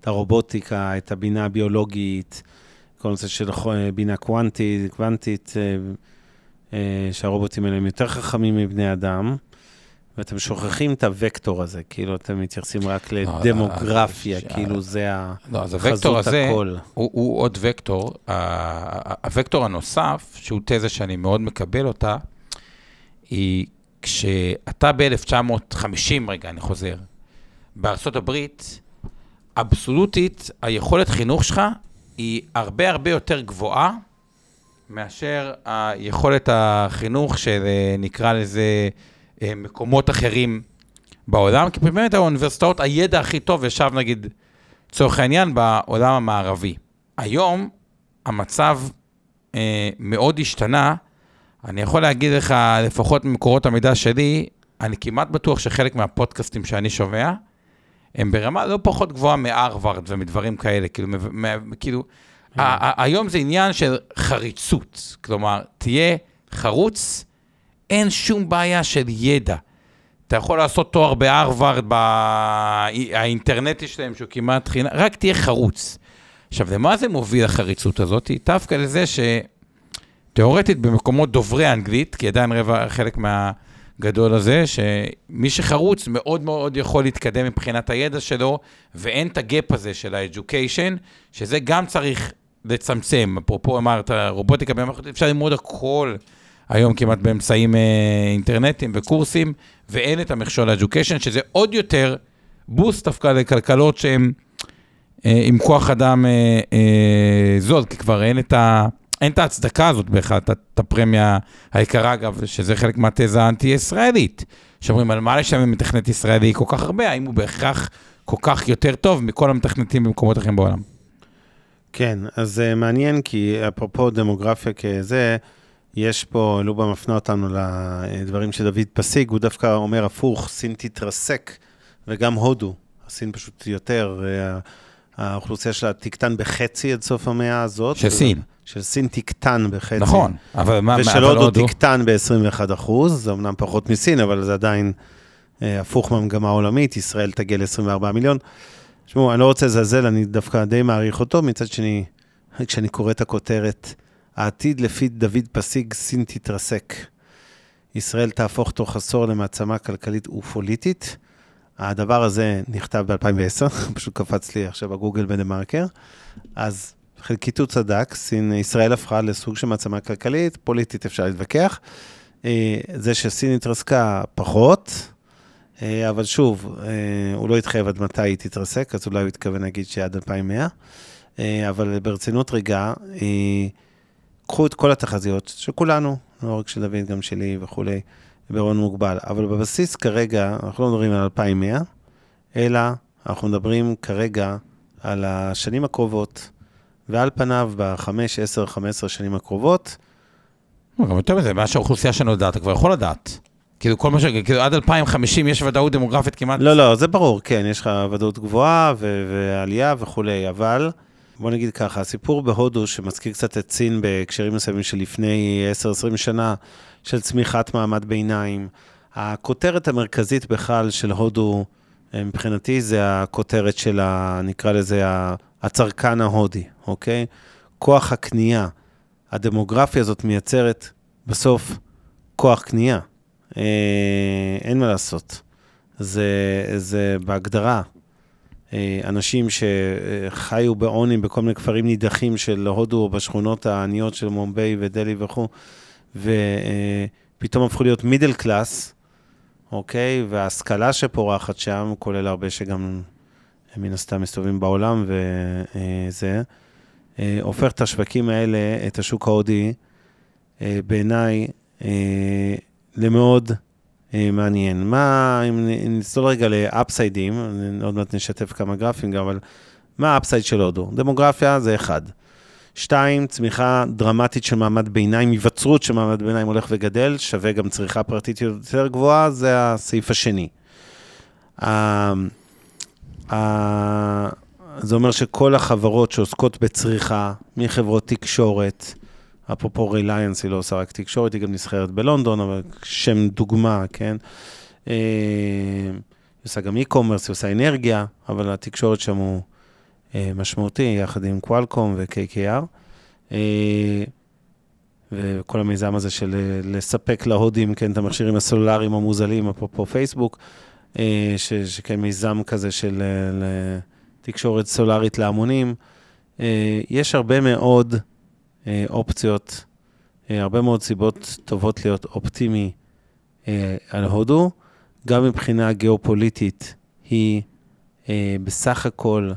את הרובוטיקה, את הבינה הביולוגית, כל הנושא של ח- בינה קוונטית, קוונטית, אה, אה, שהרובוטים האלה הם יותר חכמים מבני אדם, ואתם שוכחים את הווקטור הזה, כאילו אתם מתייחסים רק לדמוגרפיה, אה, כאילו זה לא, אז הוקטור חזות הזה, הכל. הוא, הוא עוד וקטור. הוקטור הנוסף, שהוא תזה שאני מאוד מקבל אותה, היא כשאתה ב-1950, רגע, אני חוזר, בארצות הברית, אבסולוטית, היכולת חינוך שלך היא הרבה הרבה יותר גבוהה מאשר היכולת החינוך של, אה, נקרא לזה, אה, מקומות אחרים בעולם, כי באמת האוניברסיטאות, הידע הכי טוב ישב, נגיד, לצורך העניין, בעולם המערבי. היום המצב אה, מאוד השתנה. אני יכול להגיד לך, לפחות ממקורות המידע שלי, אני כמעט בטוח שחלק מהפודקאסטים שאני שומע, הם ברמה לא פחות גבוהה מהרווארד ומדברים כאלה, כאילו, מ- מ- כאילו, ה- ה- היום זה עניין של חריצות, כלומר, תהיה חרוץ, אין שום בעיה של ידע. אתה יכול לעשות תואר בהרווארד, באינטרנטי שלהם, שהוא כמעט חינם, רק תהיה חרוץ. עכשיו, למה זה מוביל החריצות הזאת? דווקא לזה שתיאורטית במקומות דוברי אנגלית, כי עדיין רבע, חלק מהגדול הזה, שמי שחרוץ מאוד מאוד יכול להתקדם מבחינת הידע שלו, ואין את הגאפ הזה של ה-education, שזה גם צריך לצמצם. אפרופו אמרת, רובוטיקה, אפשר ללמוד הכל היום כמעט באמצעים אה, אינטרנטיים וקורסים, ואין את המכשול ה-education, שזה עוד יותר בוסט דווקא לכלכלות שהן... אה, עם כוח אדם אה, זול, כי כבר אין את, ה, אין את ההצדקה הזאת בכלל, את, הפרמיה היקרה, אגב, שזה חלק מהתזה האנטי-ישראלית. שאומרים, על מה לשלם מתכנת ישראלי כל כך הרבה, האם הוא בהכרח כל כך יותר טוב מכל המתכנתים במקומות אחרים בעולם? כן, אז זה מעניין, כי אפרופו דמוגרפיה כזה, יש פה, לובה מפנה אותנו לדברים של דוד פסיג, הוא דווקא אומר הפוך, סין תתרסק, וגם הודו, הסין פשוט יותר, אה, האוכלוסייה שלה תקטן בחצי עד סוף המאה הזאת. של סין. של סין תקטן בחצי. נכון, אבל מה, ושל הודו? תקטן ב-21 אחוז, זה אמנם פחות מסין, אבל זה עדיין אה, הפוך מהמגמה העולמית, ישראל תגיע ל-24 מיליון. תשמעו, אני לא רוצה לזלזל, אני דווקא די מעריך אותו, מצד שני, כשאני קורא את הכותרת, העתיד לפי דוד פסיג, סין תתרסק. ישראל תהפוך תוך עשור למעצמה כלכלית ופוליטית. הדבר הזה נכתב ב-2010, פשוט קפץ לי עכשיו בגוגל בדה מרקר. אז חלקית הוא צדק, סין, ישראל הפכה לסוג של מעצמה כלכלית, פוליטית אפשר להתווכח. אה, זה שסין התרסקה פחות, אה, אבל שוב, אה, הוא לא התחייב עד מתי היא תתרסק, אז אולי הוא התכוון להגיד שעד 2100. אבל ברצינות רגע, קחו את כל התחזיות של כולנו, לא רק של דוד, גם שלי וכולי, בהון מוגבל. אבל בבסיס כרגע, אנחנו לא מדברים על 2100, אלא אנחנו מדברים כרגע על השנים הקרובות, ועל פניו, בחמש, עשר, חמש עשרה שנים הקרובות. גם יותר מזה, מה שהאוכלוסייה שלנו יודעת, אתה כבר יכול לדעת. כאילו כל מה ש... כאילו עד 2050 יש ודאות דמוגרפית כמעט... לא, לא, זה ברור, כן, יש לך ודאות גבוהה ו- ועלייה וכולי, אבל בוא נגיד ככה, הסיפור בהודו, שמזכיר קצת את סין בהקשרים מסוימים של לפני 10-20 שנה, של צמיחת מעמד ביניים, הכותרת המרכזית בכלל של הודו, אה, מבחינתי, זה הכותרת של, ה, נקרא לזה, הצרכן ההודי, אוקיי? כוח הקנייה. הדמוגרפיה הזאת מייצרת בסוף כוח קנייה. אה, אין מה לעשות. זה, זה בהגדרה. אה, אנשים שחיו בעוני בכל מיני כפרים נידחים של הודו או בשכונות העניות של מומביי ודלי וכו', ופתאום הפכו להיות מידל קלאס, אוקיי? וההשכלה שפורחת שם, כולל הרבה שגם מן הסתם מסתובבים בעולם וזה, אה, הופך את השווקים האלה, את השוק ההודי, בעיניי, למאוד מעניין. מה, אם נצלול רגע לאפסיידים, עוד מעט נשתף כמה גרפים גם, אבל מה ה upside של הודו? דמוגרפיה זה אחד. שתיים, צמיחה דרמטית של מעמד ביניים, היווצרות של מעמד ביניים הולך וגדל, שווה גם צריכה פרטית יותר גבוהה, זה הסעיף השני. זה אומר שכל החברות שעוסקות בצריכה, מחברות תקשורת, אפרופו ריליינס, היא לא עושה רק תקשורת, היא גם נסחרת בלונדון, אבל שם דוגמה, כן? אה, היא עושה גם e-commerce, היא עושה אנרגיה, אבל התקשורת שם הוא אה, משמעותי, יחד עם קוואלקום ו-KKR. אה, וכל המיזם הזה של לספק להודים, כן, את המכשירים הסלולריים המוזלים, אפרופו פייסבוק, שכן מיזם כזה של תקשורת סולארית להמונים. יש הרבה מאוד אה, אופציות, אה, הרבה מאוד סיבות טובות להיות אופטימי אה, על הודו. גם מבחינה גיאופוליטית, היא בסך הכל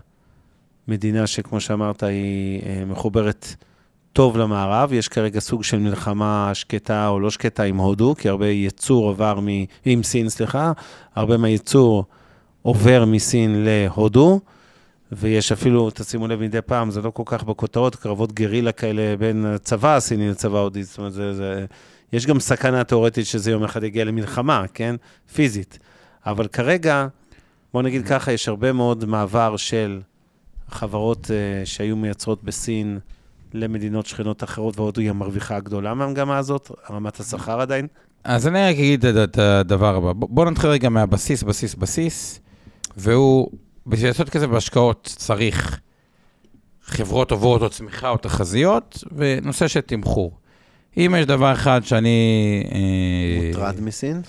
מדינה שכמו שאמרת, היא מחוברת טוב למערב. יש כרגע סוג של מלחמה שקטה או לא שקטה עם הודו, כי הרבה ייצור עבר מ... עם סין, סליחה, הרבה מהייצור עובר מסין להודו. ויש אפילו, תשימו לב מדי פעם, זה לא כל כך בכותרות, קרבות גרילה כאלה בין הצבא הסיני לצבא ההודי, זאת אומרת, זה, זה, יש גם סכנה תיאורטית שזה יום אחד יגיע למלחמה, כן? פיזית. אבל כרגע, בוא נגיד ככה, יש הרבה מאוד מעבר של חברות uh, שהיו מייצרות בסין למדינות שכנות אחרות, והודו היא המרוויחה הגדולה מהמגמה הזאת, רמת השכר עדיין. אז אני רק אגיד את הדבר הבא. בואו נתחיל רגע מהבסיס, בסיס, בסיס, והוא בשביל לעשות כסף בהשקעות צריך חברות עוברות או צמיחה או תחזיות, ונושא של תמחור. אם יש דבר אחד שאני... אה, מוטרד מסין?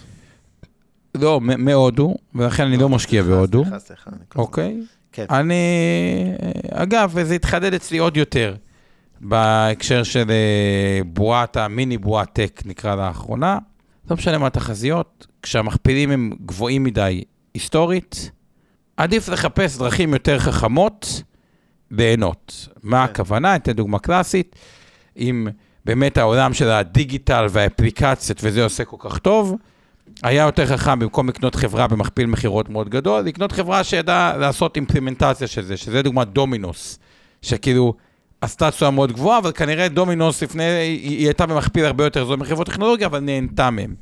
לא, מהודו, ולכן אני לא משקיע בהודו. סליחה, סליחה. אוקיי? כן. אני... אגב, וזה התחדד אצלי עוד יותר בהקשר של אה, בועת, המיני בועת טק, נקרא לאחרונה. לא משנה מה התחזיות, כשהמכפילים הם גבוהים מדי היסטורית, עדיף לחפש דרכים יותר חכמות ליהנות. מה כן. הכוונה? אתן דוגמה קלאסית. אם באמת העולם של הדיגיטל והאפליקציות וזה עושה כל כך טוב, היה יותר חכם במקום לקנות חברה במכפיל מכירות מאוד גדול, לקנות חברה שידעה לעשות אימפלימנטציה של זה, שזה דוגמת דומינוס, שכאילו עשתה תשואה מאוד גבוהה, אבל כנראה דומינוס לפני, היא, היא הייתה במכפיל הרבה יותר זול מחברות טכנולוגיה, אבל נהנתה מהם.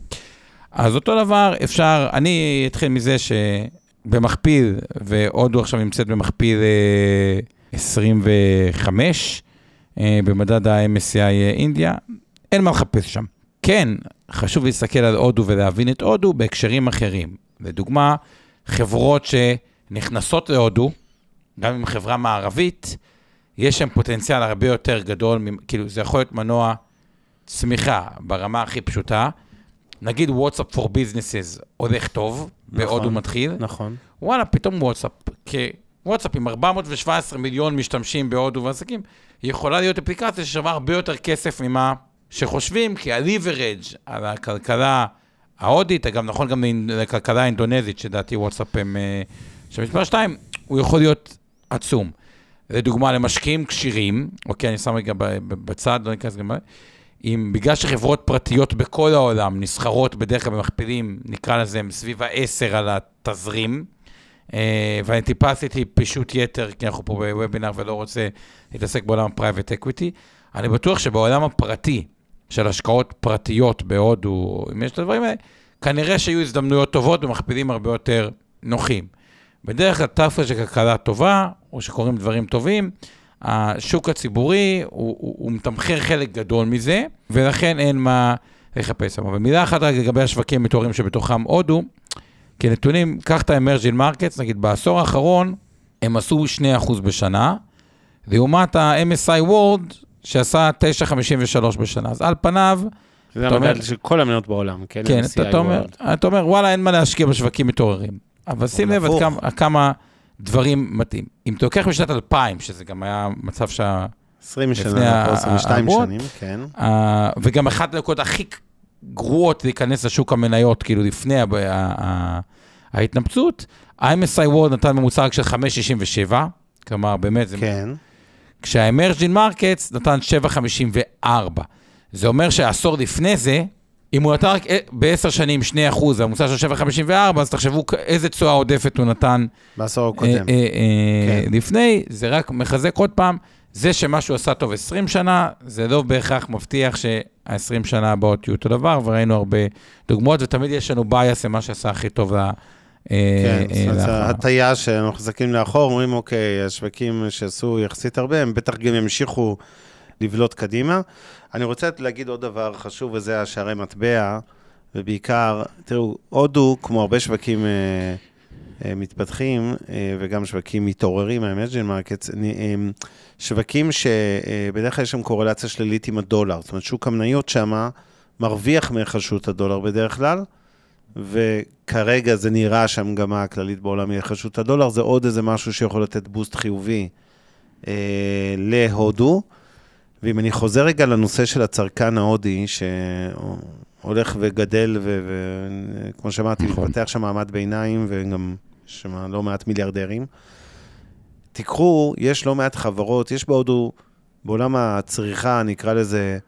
אז אותו דבר אפשר, אני אתחיל מזה ש... במכפיל, והודו עכשיו נמצאת במכפיל 25 אה, אה, במדד ה-MSCI אה, אינדיה, אין מה לחפש שם. כן, חשוב להסתכל על הודו ולהבין את הודו בהקשרים אחרים. לדוגמה, חברות שנכנסות להודו, גם אם חברה מערבית, יש שם פוטנציאל הרבה יותר גדול, כאילו זה יכול להיות מנוע צמיחה ברמה הכי פשוטה. נגיד וואטסאפ for businesses הולך טוב, נכון, בהודו מתחיל. נכון. וואלה, פתאום וואטסאפ, וואטסאפ עם 417 מיליון משתמשים בהודו ועסקים, יכולה להיות אפליקציה ששווה הרבה יותר כסף ממה שחושבים, כי ה-leverage על הכלכלה ההודית, אגב, נכון גם לכלכלה האינדונזית, שלדעתי וואטסאפ הם אה, של מספר 2, הוא יכול להיות עצום. לדוגמה, למשקיעים כשירים, אוקיי, אני שם רגע בצד, לא ניכנס גם... אם בגלל שחברות פרטיות בכל העולם נסחרות בדרך כלל במכפילים, נקרא לזה סביב ה-10 על התזרים, ואני טיפה עשיתי פישוט יתר, כי אנחנו פה בוובינר ולא רוצה להתעסק בעולם ה private equity, אני בטוח שבעולם הפרטי, של השקעות פרטיות בהודו, אם יש את הדברים האלה, כנראה שיהיו הזדמנויות טובות במכפילים הרבה יותר נוחים. בדרך כלל תפרש של כלכלה טובה, או שקורים דברים טובים, השוק הציבורי, הוא, הוא, הוא מתמחר חלק גדול מזה, ולכן אין מה לחפש שם. ומילה אחת רק לגבי השווקים המתוארים שבתוכם הודו, כי נתונים, קח את ה-Emerging Markets, נגיד בעשור האחרון, הם עשו 2% בשנה, לעומת ה-MSI World, שעשה 9.53 בשנה. אז על פניו... זה המדד של כל המניות בעולם, כן? כן, אתה, אתה, אומר, אתה אומר, וואלה, אין מה להשקיע בשווקים מתעוררים. אבל שים לב עד כמה, כמה דברים מתאים. אם אתה לוקח בשנת 2000, שזה גם היה מצב שה... 20 שנה, 22 שנים, כן. וגם אחת הנקודות הכי גרועות להיכנס לשוק המניות, כאילו לפני ההתנפצות, ה-MSI World נתן ממוצע רק של 5.67, כלומר, באמת, זה... כן. כשה-Emerging Markets נתן 7.54. זה אומר שעשור לפני זה, אם הוא נתן רק בעשר שנים 2%, הממוצע של 7.54, אז תחשבו איזה תשואה עודפת הוא נתן בעשור הקודם. אה, אה, אה, כן. לפני, זה רק מחזק עוד פעם, זה שמשהו עשה טוב 20 שנה, זה לא בהכרח מבטיח שה-20 שנה הבאות יהיו אותו דבר, וראינו הרבה דוגמאות, ותמיד יש לנו bias למה שעשה הכי טוב לה... כן, זאת אומרת, הטיה שאנחנו מחזקים לאחור, אומרים, אוקיי, השווקים שעשו יחסית הרבה, הם בטח גם ימשיכו לבלוט קדימה. אני רוצה להגיד עוד דבר חשוב, וזה השערי מטבע, ובעיקר, תראו, הודו, כמו הרבה שווקים אה, אה, מתפתחים, אה, וגם שווקים מתעוררים, ה-Imagine Markets, אה, שווקים שבדרך כלל יש שם קורלציה שלילית עם הדולר. זאת אומרת, שוק המניות שם מרוויח מהיחלשות הדולר בדרך כלל, וכרגע זה נראה שהמגמה הכללית בעולם היא היחלשות הדולר, זה עוד איזה משהו שיכול לתת בוסט חיובי אה, להודו. ואם אני חוזר רגע לנושא של הצרכן ההודי, שהולך וגדל, וכמו שאמרתי, נכון. מתפתח שם מעמד ביניים, וגם יש שם לא מעט מיליארדרים. תיקחו, יש לא מעט חברות, יש בהודו, בעולם הצריכה, נקרא לזה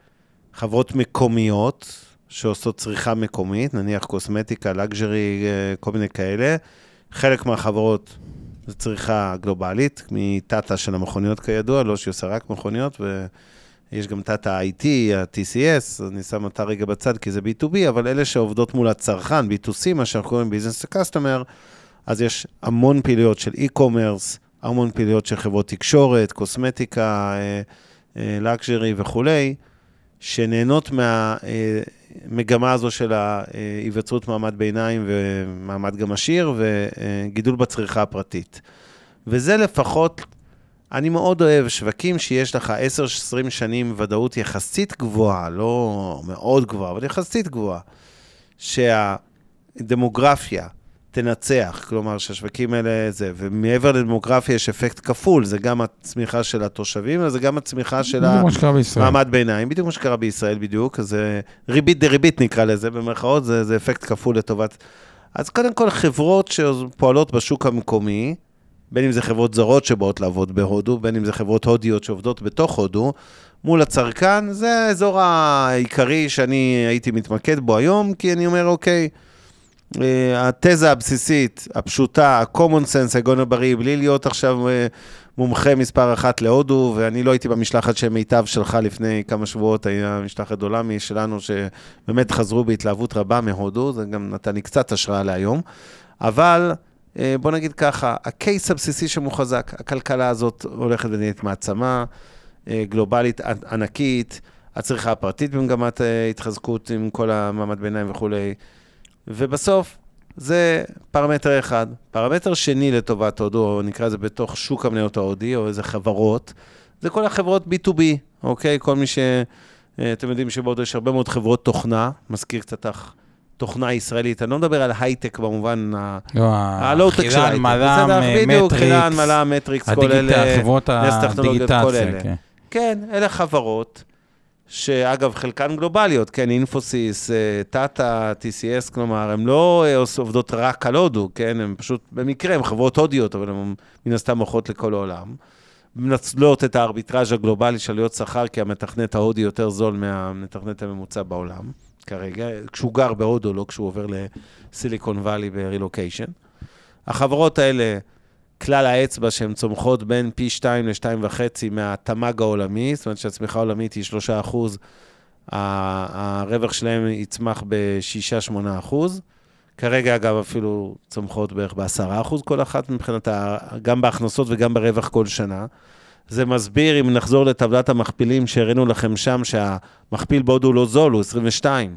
חברות מקומיות, שעושות צריכה מקומית, נניח קוסמטיקה, לגז'רי, אה, כל מיני כאלה. חלק מהחברות זה צריכה גלובלית, מטאטה של המכוניות כידוע, לא שהיא עושה רק מכוניות, ו... יש גם תת ה-IT, ה-TCS, אני שם אותה רגע בצד כי זה B2B, אבל אלה שעובדות מול הצרכן, B2C, מה שאנחנו קוראים to Customer, אז יש המון פעילויות של e-commerce, המון פעילויות של חברות תקשורת, קוסמטיקה, לקז'רי אה, וכולי, שנהנות מהמגמה הזו של ההיווצרות מעמד ביניים ומעמד גם עשיר וגידול בצריכה הפרטית. וזה לפחות אני מאוד אוהב שווקים שיש לך 10-20 שנים ודאות יחסית גבוהה, לא מאוד גבוהה, אבל יחסית גבוהה, שהדמוגרפיה תנצח, כלומר שהשווקים האלה זה, ומעבר לדמוגרפיה יש אפקט כפול, זה גם הצמיחה של התושבים, אבל זה גם הצמיחה של המעמד ביניים, בדיוק מה שקרה בישראל בדיוק, אז ריבית דריבית נקרא לזה, במרכאות, זה, זה אפקט כפול לטובת... אז קודם כל, חברות שפועלות בשוק המקומי, בין אם זה חברות זרות שבאות לעבוד בהודו, בין אם זה חברות הודיות שעובדות בתוך הודו, מול הצרכן, זה האזור העיקרי שאני הייתי מתמקד בו היום, כי אני אומר, אוקיי, אה, התזה הבסיסית, הפשוטה, ה-common sense, הגון הבריא, בלי להיות עכשיו אה, מומחה מספר אחת להודו, ואני לא הייתי במשלחת של מיטב שלך לפני כמה שבועות, היה משלחת עולמי שלנו, שבאמת חזרו בהתלהבות רבה מהודו, זה גם נתן לי קצת השראה להיום, אבל... אה, בוא נגיד ככה, הקייס הבסיסי שמוחזק, הכלכלה הזאת הולכת ונהיית מעצמה אה, גלובלית ענקית, הצריכה הפרטית במגמת אה, התחזקות עם כל המעמד ביניים וכולי, ובסוף זה פרמטר אחד. פרמטר שני לטובת הודו, או נקרא לזה בתוך שוק המניות ההודי, או איזה חברות, זה כל החברות B2B, אוקיי? כל מי ש... אתם יודעים שבהודו יש הרבה מאוד חברות תוכנה, מזכיר קצת תוכנה ישראלית. אני לא מדבר על הייטק במובן. לא, הלואו-טק של חילן, הייטק. מל"ם, בסדר, בדיוק, חילן, מטריקס, מל"ם, מטריקס, כל אלה. חברות נס טכנולוגיות, כל הדיגיטציה. כן. כן, אלה חברות, שאגב, חלקן גלובליות, כן, אינפוסיס, אה, טאטה, TCS, כלומר, הן לא אה, עובדות רק על הודו, כן, הן פשוט, במקרה, הן חברות הודיות, אבל הן מן הסתם מוכרות לכל העולם. מנצלות את הארביטראז' הגלובלי של עלויות שכר, כי המתכנת ההודי יותר זול מהמתכנת הממוצע בעולם, כרגע, כשהוא גר בהודו, לא כשהוא עובר לסיליקון וואלי ברילוקיישן. החברות האלה, כלל האצבע שהן צומחות בין פי 2 ל-2.5 מהתמ"ג העולמי, זאת אומרת שהצמיחה העולמית היא 3 אחוז, הרווח שלהם יצמח ב-6-8 אחוז. כרגע, אגב, אפילו צומחות בערך ב-10 אחוז כל אחת מבחינת, ה- גם בהכנסות וגם ברווח כל שנה. זה מסביר, אם נחזור לטבלת המכפילים שהראינו לכם שם, שהמכפיל בהודו לא זול, הוא 22,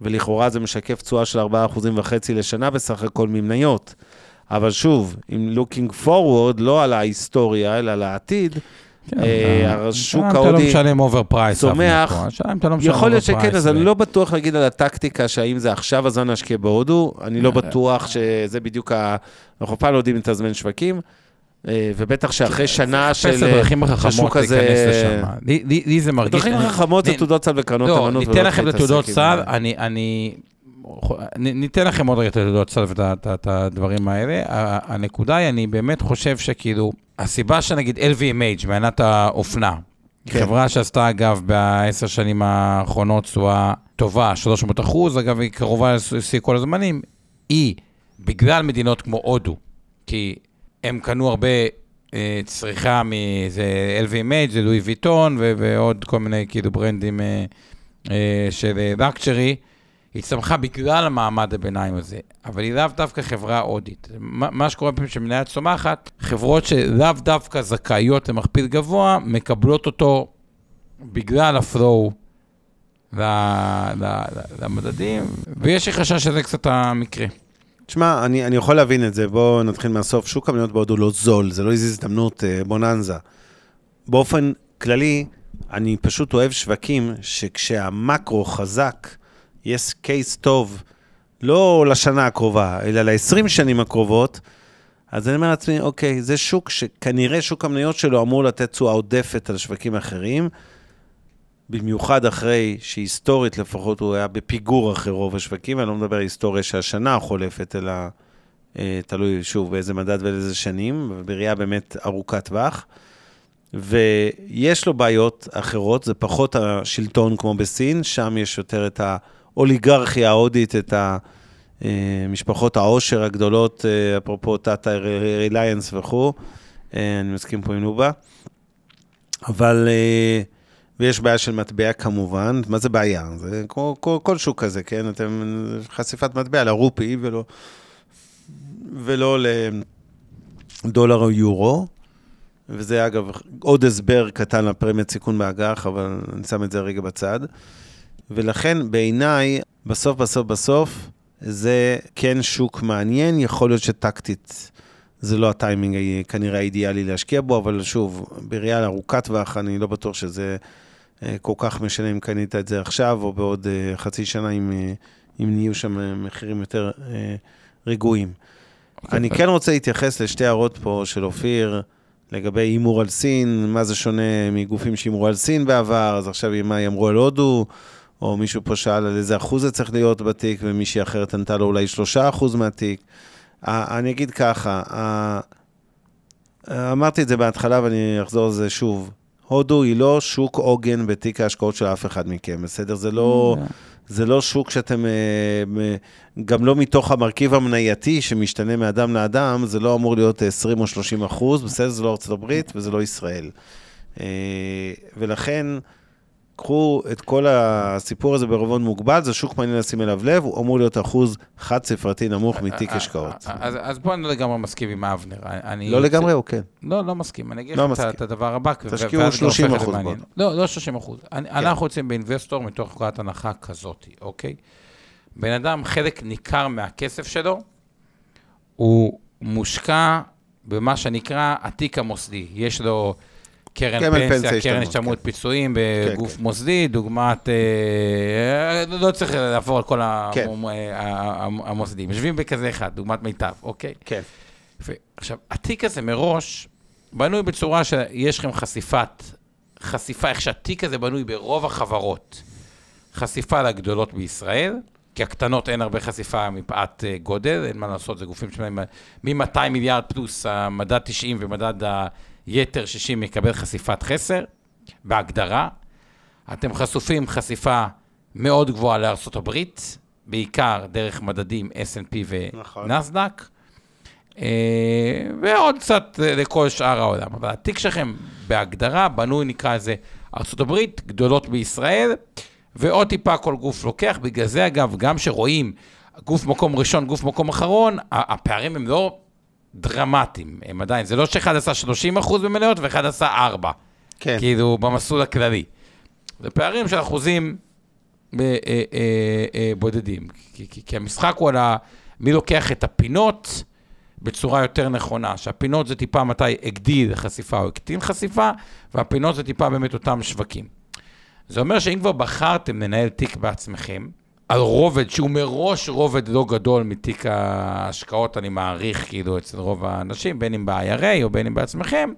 ולכאורה זה משקף תשואה של 4.5% לשנה בסך הכל ממניות. אבל שוב, אם looking forward, לא על ההיסטוריה, אלא על העתיד, אה, השוק לא ההודי פרייס. צומח. לא יכול להיות שכן, אז אני לא בטוח להגיד על הטקטיקה, שהאם זה עכשיו הזמן להשקיע בהודו, אני לא בטוח שזה בדיוק ה... אנחנו אף פעם לא יודעים לתזמן שווקים, אה, ובטח שאחרי שנה של... הדרכים החכמות שהשוק להיכנס הזה-. לי- זה מרגיש... דרכים חכמות זה תעודות סל וקרנות לא, אמנות. ניתן ולא לכם את התעודות סל, אני, ניתן לכם עוד רגע את התעודות סל ואת את- את הדברים האלה. הנקודה היא, אני באמת חושב שכאילו, הסיבה שנגיד LVMH, מעיינת האופנה, כן. חברה שעשתה אגב בעשר שנים האחרונות תשואה טובה, 300 אחוז, אגב היא קרובה לשיא כל הזמנים, היא, בגלל מדינות כמו הודו, כי הם קנו הרבה אה, צריכה מזה LVMH, זה לואי ויטון ו- ועוד כל מיני כאילו ברנדים אה, אה, של לקצ'רי, היא צמחה בגלל המעמד הביניים הזה, אבל היא לאו דווקא חברה הודית. מה, מה שקורה פעמים שמניה צומחת, חברות שלאו דווקא זכאיות למכפיל גבוה, מקבלות אותו בגלל הפלואו למדדים, ויש לי חשש שזה קצת המקרה. תשמע, אני, אני יכול להבין את זה, בואו נתחיל מהסוף. שוק המניות בהודו לא זול, זה לא איזו הזדמנות אה, בוננזה. באופן כללי, אני פשוט אוהב שווקים שכשהמקרו חזק, יש קייס טוב, לא לשנה הקרובה, אלא ל-20 שנים הקרובות, אז אני אומר לעצמי, אוקיי, זה שוק שכנראה שוק המניות שלו אמור לתת תשואה עודפת על שווקים אחרים, במיוחד אחרי שהיסטורית לפחות הוא היה בפיגור אחרי רוב השווקים, ואני לא מדבר על היסטוריה שהשנה החולפת, אלא אה, תלוי שוב באיזה מדד ולאיזה שנים, ובראייה באמת ארוכת טווח. ויש לו בעיות אחרות, זה פחות השלטון כמו בסין, שם יש יותר את האוליגרכיה ההודית, את המשפחות העושר הגדולות, אה, אפרופו טאטה ריליינס וכו', אה, אני מסכים פה עם נובה. אבל, אה, ויש בעיה של מטבע כמובן, מה זה בעיה? זה כמו כל, כל שוק כזה, כן? אתם, חשיפת מטבע לרופי ולא, ולא לדולר או יורו. וזה אגב עוד הסבר קטן לפרמיית סיכון באג"ח, אבל אני שם את זה רגע בצד. ולכן בעיניי, בסוף בסוף בסוף, זה כן שוק מעניין, יכול להיות שטקטית זה לא הטיימינג כנראה האידיאלי להשקיע בו, אבל שוב, בראייה ארוכת טווח, אני לא בטוח שזה כל כך משנה אם קנית את זה עכשיו, או בעוד אה, חצי שנה, אם, אה, אם נהיו שם אה, מחירים יותר אה, רגועים. אני כן רוצה להתייחס לשתי הערות פה של אופיר, לגבי הימור על סין, מה זה שונה מגופים שהימרו על סין בעבר, אז עכשיו מה יאמרו על הודו, או מישהו פה שאל על איזה אחוז זה צריך להיות בתיק, ומישהי אחרת ענתה לו אולי שלושה אחוז מהתיק. אה, אני אגיד ככה, אה, אמרתי את זה בהתחלה ואני אחזור על זה שוב. הודו היא לא שוק עוגן בתיק ההשקעות של אף אחד מכם, בסדר? זה לא, זה לא שוק שאתם, אה, מ- גם לא מתוך המרכיב המנייתי שמשתנה מאדם לאדם, זה לא אמור להיות 20 או 30 אחוז, בסדר? זה לא ארצות הברית וזה לא ישראל. אה, ולכן, קחו את כל הסיפור הזה בערבון מוגבל, זה שוק מעניין לשים אליו לב, הוא אמור להיות אחוז חד-ספרתי נמוך מתיק השקעות. אז, אז פה אני לא לגמרי מסכים עם אבנר. אני לא לגמרי, או כן? לא, לא מסכים. אני אגיד לא לך את- הדבר הבא, תשקיעו ואז זה הופך 30% למעניין. בוא. לא, לא 30 אחוז. אנחנו יוצאים באינבסטור מתוך נקודת הנחה כזאת, אוקיי? בן אדם, חלק ניכר מהכסף שלו, הוא מושקע במה שנקרא התיק המוסדי. יש לו קרן קרן פנסיה פנסיה, קרן השתלמות, כן. פיצויים כן, בגוף כן. מוסדי, דוגמת, אה, לא צריך לעבור על כל ה- כן. אה, ה- המוסדים. יושבים בכזה אחד, דוגמת מיטב, אוקיי? כן. עכשיו, התיק הזה מראש בנוי בצורה שיש לכם חשיפת, חשיפה, איך שהתיק הזה בנוי ברוב החברות. חשיפה לגדולות בישראל, כי הקטנות אין הרבה חשיפה מפאת אה, גודל, אין מה לעשות, זה גופים שלהם מ-200 מיליארד פלוס, המדד 90 ומדד היתר 60 מקבל חשיפת חסר, בהגדרה. אתם חשופים חשיפה מאוד גבוהה לארה"ב, בעיקר דרך מדדים S&P נכון. ונסדק. אה, ועוד קצת אה, לכל שאר העולם. אבל התיק שלכם בהגדרה בנוי, נקרא לזה, ארה"ב, גדולות בישראל, ועוד טיפה כל גוף לוקח. בגלל זה, אגב, גם שרואים גוף מקום ראשון, גוף מקום אחרון, הפערים הם לא דרמטיים. הם עדיין, זה לא שאחד עשה 30 אחוז במניות ואחד עשה 4. כן. כאילו, במסלול הכללי. זה פערים של אחוזים ב- אה, אה, אה, בודדים. כי, כי, כי המשחק הוא על ה... מי לוקח את הפינות בצורה יותר נכונה. שהפינות זה טיפה מתי הגדיל חשיפה או הקטין חשיפה, והפינות זה טיפה באמת אותם שווקים. זה אומר שאם כבר בחרתם לנהל תיק בעצמכם, על רובד שהוא מראש רובד לא גדול מתיק ההשקעות, אני מעריך כאילו אצל רוב האנשים, בין אם ב-IRA או בין אם בעצמכם,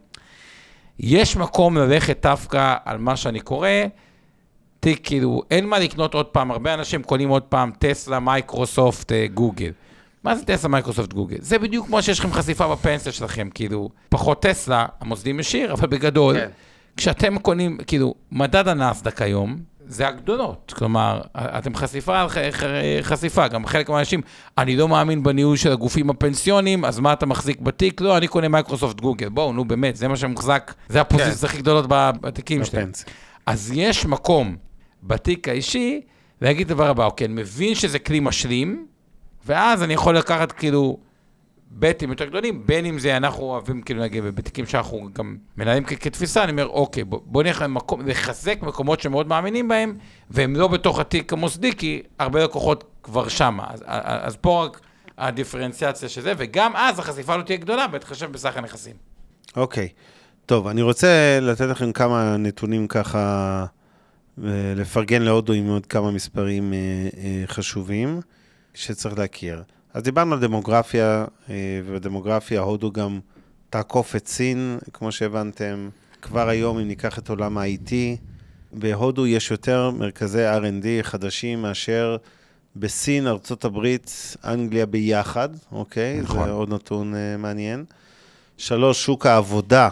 יש מקום ללכת דווקא על מה שאני קורא, תיק כאילו, אין מה לקנות עוד פעם, הרבה אנשים קונים עוד פעם טסלה, מייקרוסופט, אה, גוגל. מה זה טסלה, מייקרוסופט, גוגל? זה בדיוק כמו שיש לכם חשיפה בפנסיה שלכם, כאילו, פחות טסלה, המוסדיים ישיר, אבל בגדול, כן. כשאתם קונים, כאילו, מדד הנסדק היום, זה הגדולות. כלומר, אתם חשיפה על חשיפה, גם חלק מהאנשים, אני לא מאמין בניהול של הגופים הפנסיונים, אז מה אתה מחזיק בתיק? לא, אני קונה מייקרוסופט גוגל. בואו, נו באמת, זה מה שמוחזק, זה הפוזיציות כן. הכי גדולות בתיקים שלהם. אז יש מקום בתיק האישי להגיד את הדבר הבא, אוקיי, אני מבין שזה כלי משלים, ואז אני יכול לקחת כאילו בטים יותר גדולים, בין אם זה אנחנו אוהבים כאילו להגיד, בתיקים שאנחנו גם מנהלים כתפיסה, אני אומר, אוקיי, בוא, בוא נלך למקום, לחזק מקומות שמאוד מאמינים בהם, והם לא בתוך התיק המוסדי, כי הרבה לקוחות כבר שמה. אז, אז פה רק הדיפרנציאציה של זה, וגם אז החשיפה לא תהיה גדולה, בהתחשב בסך הנכסים. אוקיי. טוב, אני רוצה לתת לכם כמה נתונים ככה, אה, לפרגן להודו עם עוד כמה מספרים אה, אה, חשובים שצריך להכיר. אז דיברנו על דמוגרפיה, אה, ובדמוגרפיה הודו גם תעקוף את סין, כמו שהבנתם. כבר היום, אם ניקח את עולם ה-IT, בהודו יש יותר מרכזי R&D חדשים מאשר בסין, ארצות הברית, אנגליה ביחד, אוקיי? נכון. זה עוד נתון אה, מעניין. שלוש, שוק העבודה.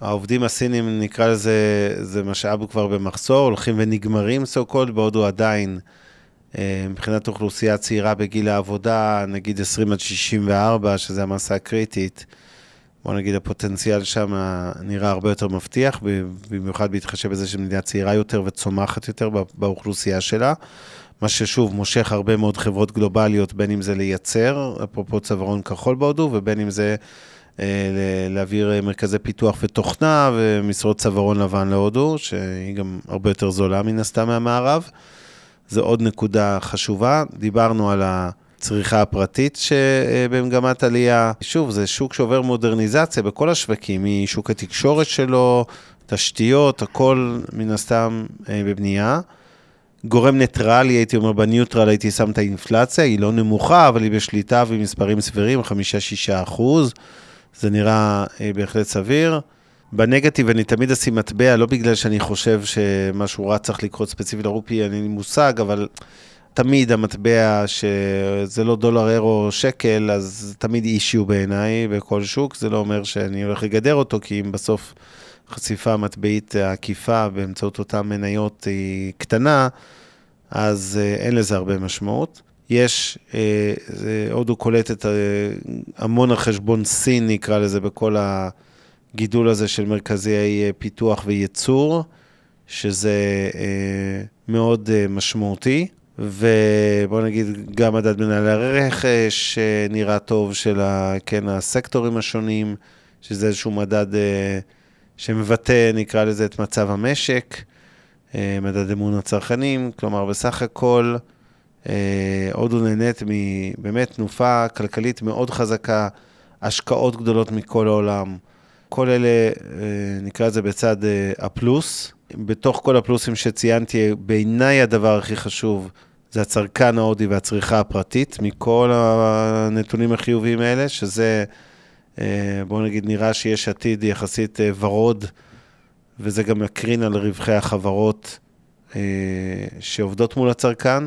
העובדים הסינים, נקרא לזה, זה משאב כבר במחסור, הולכים ונגמרים so called, בהודו עדיין, מבחינת אוכלוסייה צעירה בגיל העבודה, נגיד 20 עד 64, שזה המסה הקריטית, בוא נגיד הפוטנציאל שם נראה הרבה יותר מבטיח, במיוחד בהתחשב בזה שמדינה צעירה יותר וצומחת יותר בא- באוכלוסייה שלה. מה ששוב מושך הרבה מאוד חברות גלובליות, בין אם זה לייצר, אפרופו צווארון כחול בהודו, ובין אם זה אה, להעביר אה, מרכזי פיתוח ותוכנה ומשרות צווארון לבן להודו, שהיא גם הרבה יותר זולה מן הסתם מהמערב. זו עוד נקודה חשובה. דיברנו על הצריכה הפרטית שבמגמת עלייה. שוב, זה שוק שעובר מודרניזציה בכל השווקים, משוק התקשורת שלו, תשתיות, הכל מן הסתם אה, בבנייה. גורם ניטרלי, הייתי אומר, בניוטרל הייתי שם את האינפלציה, היא לא נמוכה, אבל היא בשליטה ומספרים סבירים, 5-6 אחוז. זה נראה אה, בהחלט סביר. בנגטיב אני תמיד אשים מטבע, לא בגלל שאני חושב שמשהו רע צריך לקרות ספציפית לרופי, אין לי מושג, אבל תמיד המטבע שזה לא דולר, אירו, שקל, אז תמיד אישיו בעיניי בכל שוק. זה לא אומר שאני הולך לגדר אותו, כי אם בסוף חשיפה מטבעית עקיפה באמצעות אותן מניות היא קטנה, אז אה, אין לזה הרבה משמעות. יש, אה, הודו קולטת אה, המון על חשבון סין, נקרא לזה, בכל הגידול הזה של מרכזי אה, פיתוח וייצור, שזה אה, מאוד אה, משמעותי. ובוא נגיד, גם מדד מנהלי הרכש אה, נראה טוב של ה, כן, הסקטורים השונים, שזה איזשהו מדד שמבטא, נקרא לזה, את מצב המשק, מדד אמון הצרכנים, כלומר, בסך הכל, הודו נהנית מבאמת תנופה כלכלית מאוד חזקה, השקעות גדולות מכל העולם, כל אלה, אה, נקרא לזה בצד אה, הפלוס. בתוך כל הפלוסים שציינתי, בעיניי הדבר הכי חשוב זה הצרכן ההודי והצריכה הפרטית, מכל הנתונים החיוביים האלה, שזה, אה, בואו נגיד, נראה שיש עתיד יחסית ורוד, וזה גם מקרין על רווחי החברות שעובדות מול הצרכן,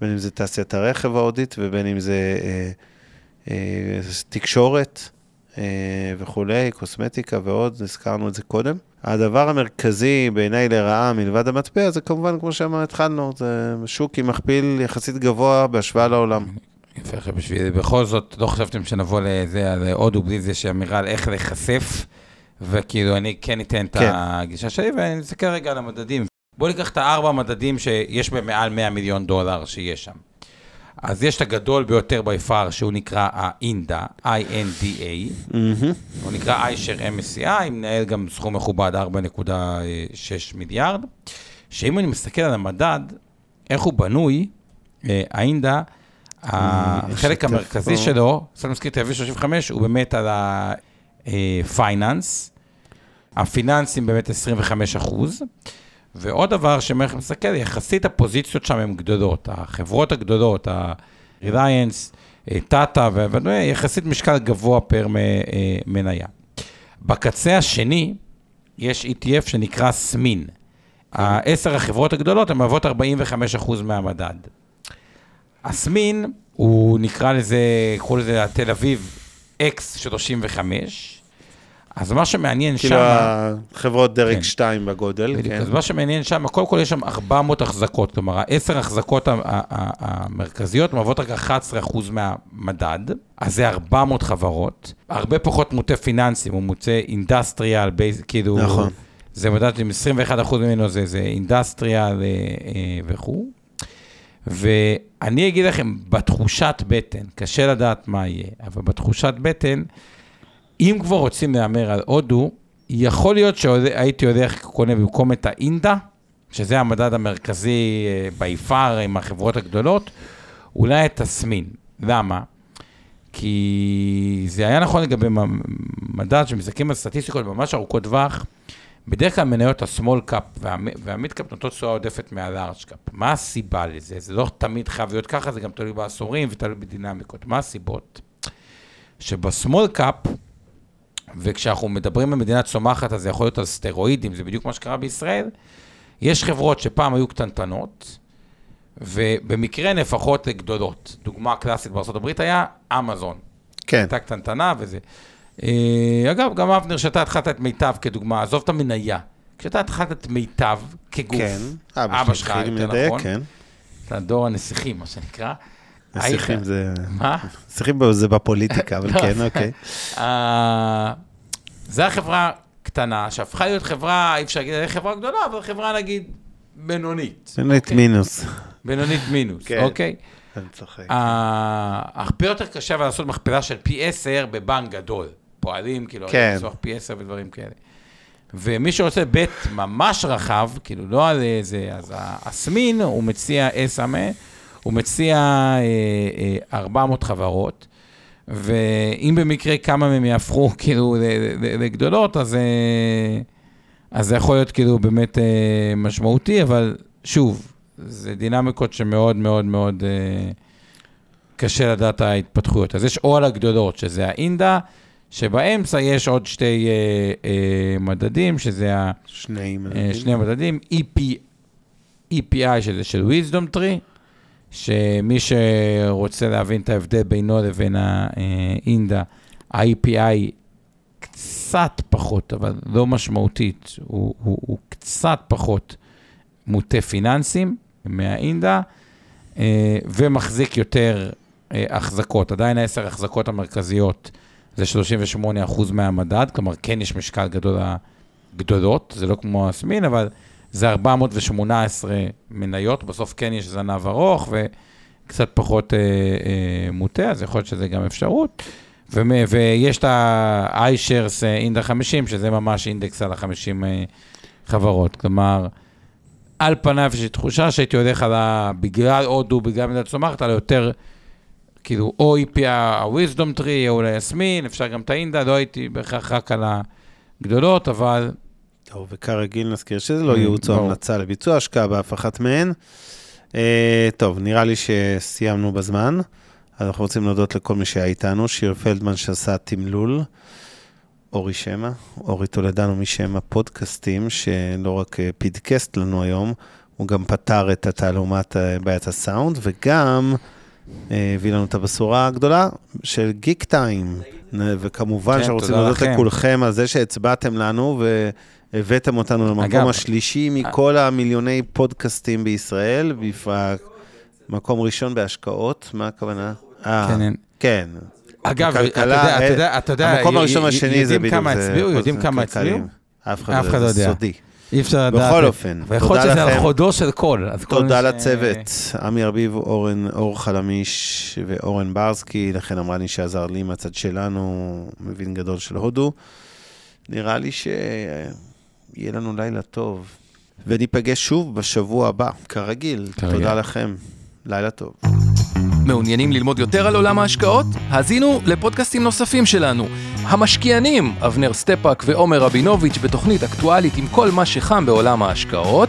בין אם זה תעשיית הרכב ההודית ובין אם זה תקשורת וכולי, קוסמטיקה ועוד, הזכרנו את זה קודם. הדבר המרכזי בעיניי לרעה מלבד המטבע זה כמובן, כמו שהתחלנו, זה שוק עם מכפיל יחסית גבוה בהשוואה לעולם. יפה, בשביל בכל זאת, לא חשבתם שנבוא לזה, על הודו בלי זה שאמירה על איך להיחשף, וכאילו אני כן אתן כן. את הגישה שלי, ואני אסתכל רגע על המדדים. בואו ניקח את הארבע מדדים שיש בהם מעל 100 מיליון דולר שיש שם. אז יש את הגדול ביותר ביפר, שהוא נקרא האינדה, I-N-D-A, mm-hmm. הוא נקרא iShare MSCI, מנהל גם סכום מכובד 4.6 מיליארד, שאם אני מסתכל על המדד, איך הוא בנוי, אה, האינדה, החלק המרכזי שלו, סתם מזכיר את ה-V35, הוא באמת על הפייננס, אה, הפיננסים באמת 25 אחוז. ועוד דבר שמערכת מסתכל, יחסית הפוזיציות שם הן גדולות. החברות הגדולות, ה-Reliance, טאטה וכדומה, יחסית משקל גבוה פר אה, מניה. בקצה השני, יש ETF שנקרא סמין. העשר החברות הגדולות הן מהוות 45% מהמדד. הסמין, הוא נקרא לזה, קראו לזה תל אביב X35, אז מה שמעניין שם... כאילו החברות דרג 2 כן. בגודל, כן. אז מה שמעניין שם, קודם כל יש שם 400 החזקות, כלומר, העשר החזקות המרכזיות מהוות רק 11% מהמדד, אז זה 400 חברות, הרבה פחות מוטה פיננסים, הוא מוטה אינדסטריאל, כאילו... נכון. זה מדד עם 21% ממנו זה, זה אינדסטריאל אה, אה, וכו'. ואני אגיד לכם, בתחושת בטן, קשה לדעת מה יהיה, אבל בתחושת בטן, אם כבר רוצים להמר על הודו, יכול להיות שהייתי יודע איך קונה במקום את האינדה, שזה המדד המרכזי ביפר עם החברות הגדולות, אולי את הסמין. למה? כי זה היה נכון לגבי מדד שמסתכלים על סטטיסטיקות ממש ארוכות טווח, בדרך כלל מניות ה-small cap וה-mid cap נותנות תשואה עודפת מה-large cap. מה הסיבה לזה? זה לא תמיד חייב להיות ככה, זה גם תלוי בעשורים ותלוי בדינמיקות. מה הסיבות? שב-small cap, וכשאנחנו מדברים במדינה צומחת, אז זה יכול להיות על סטרואידים, זה בדיוק מה שקרה בישראל. יש חברות שפעם היו קטנטנות, ובמקרה נפחות גדולות. דוגמה קלאסית בארה"ב היה אמזון. כן. הייתה קטנטנה וזה. אה, אגב, גם אבנר, שאתה התחלת את מיטב כדוגמה, עזוב את המניה. כשאתה התחלת את מיטב כגוף, כן, אבא שלך, יותר נכון, כן. אתה דור הנסיכים, מה שנקרא. נסיכים זה... מה? נסיכים זה בפוליטיקה, אבל כן, אוקיי. אה, זו החברה קטנה, שהפכה להיות חברה, אי אפשר להגיד חברה גדולה, אבל חברה נגיד בינונית. בינונית אוקיי? מינוס. בינונית מינוס, כן. אוקיי? אני צוחק. אה, הרבה יותר קשה לעשות מכפלה של פי עשר בבנק גדול. פועלים, כאילו, כן. לצורך פי עשר ודברים כאלה. ומי שרוצה בית ממש רחב, כאילו, לא על זה, אז הסמין, הוא מציע אסמה, הוא מציע אה, 400 אה, חברות, ואם במקרה כמה מהם יהפכו כאילו לגדולות, אז, אה, אז זה יכול להיות כאילו באמת אה, משמעותי, אבל שוב, זה דינמיקות שמאוד מאוד מאוד קשה לדעת ההתפתחויות. אז יש או על הגדולות, שזה האינדה, שבאמצע יש עוד שתי אה, אה, מדדים, שזה ה... שני מדדים. שני מדדים, EP, EPI, שזה של wisdom tree, שמי שרוצה להבין את ההבדל בינו לבין האינדה, ה-EPI קצת פחות, אבל לא משמעותית, הוא, הוא, הוא קצת פחות מוטה פיננסים מהאינדה, ומחזיק יותר אה, החזקות. עדיין העשר החזקות המרכזיות זה 38% מהמדד, כלומר כן יש משקל גדול גדולות, זה לא כמו הסמין, אבל זה 418 מניות, בסוף כן יש זנב ארוך וקצת פחות אה, אה, מוטה, אז יכול להיות שזה גם אפשרות. ו- ויש את ה-iShares אינדה 50, שזה ממש אינדקס על ה-50 אה, חברות. כלומר, על פניו יש לי תחושה שהייתי הולך על ה... בגלל הודו, בגלל מדינת צומחת, על יותר, כאילו, או EPA, ה-Wisdom Tree, או אולי יסמין, אפשר גם את האינדה, לא הייתי בהכרח רק על גדולות, אבל טוב, וכרגיל נזכיר שזה לא Mm, ייעוץ או. המלצה לביצוע השקעה באף אחת מהן. אה, טוב, נראה לי שסיימנו בזמן. אז אנחנו רוצים להודות לכל מי שהיה איתנו, שיר פלדמן שעשה תמלול, אורי שמע, אורי טולדנו משמע פודקאסטים, שלא רק אה, פידקסט לנו היום, הוא גם פתר את התעלומת אה, בעיית הסאונד, וגם הביא לנו את הבשורה הגדולה של גיק טיים. וכמובן כן, שאנחנו רוצים להודות לכם. לכולכם על זה שהצבעתם לנו והבאתם אותנו למקום אגב, השלישי מכל המיליוני פודקאסטים בישראל, בפרט מקום ראשון בהשקעות, מה הכוונה? אה, כן. כן. אגב, אתה יודע, אתה אה, יודע, אתה יודע, המקום הראשון והשני זה יודעים בדיוק, כמה זה הצביעו, יודעים כמה. הצביעו? אף אחד לא לא יודע, סודי. אי אפשר לדעת. בכל אופן, ויכול להיות תודה שזה על לכם. חודו של קול. תודה ש- לצוות, עמי ארביב, אורן, אור חלמיש ואורן ברסקי, לכן אמרה לי שעזר לי מהצד שלנו, מבין גדול של הודו. נראה לי שיהיה לנו לילה טוב, וניפגש שוב בשבוע הבא, כרגיל. כרגיל. תודה לכם, לילה טוב. מעוניינים ללמוד יותר על עולם ההשקעות? האזינו לפודקאסטים נוספים שלנו. המשקיענים, אבנר סטפק ועומר רבינוביץ' בתוכנית אקטואלית עם כל מה שחם בעולם ההשקעות.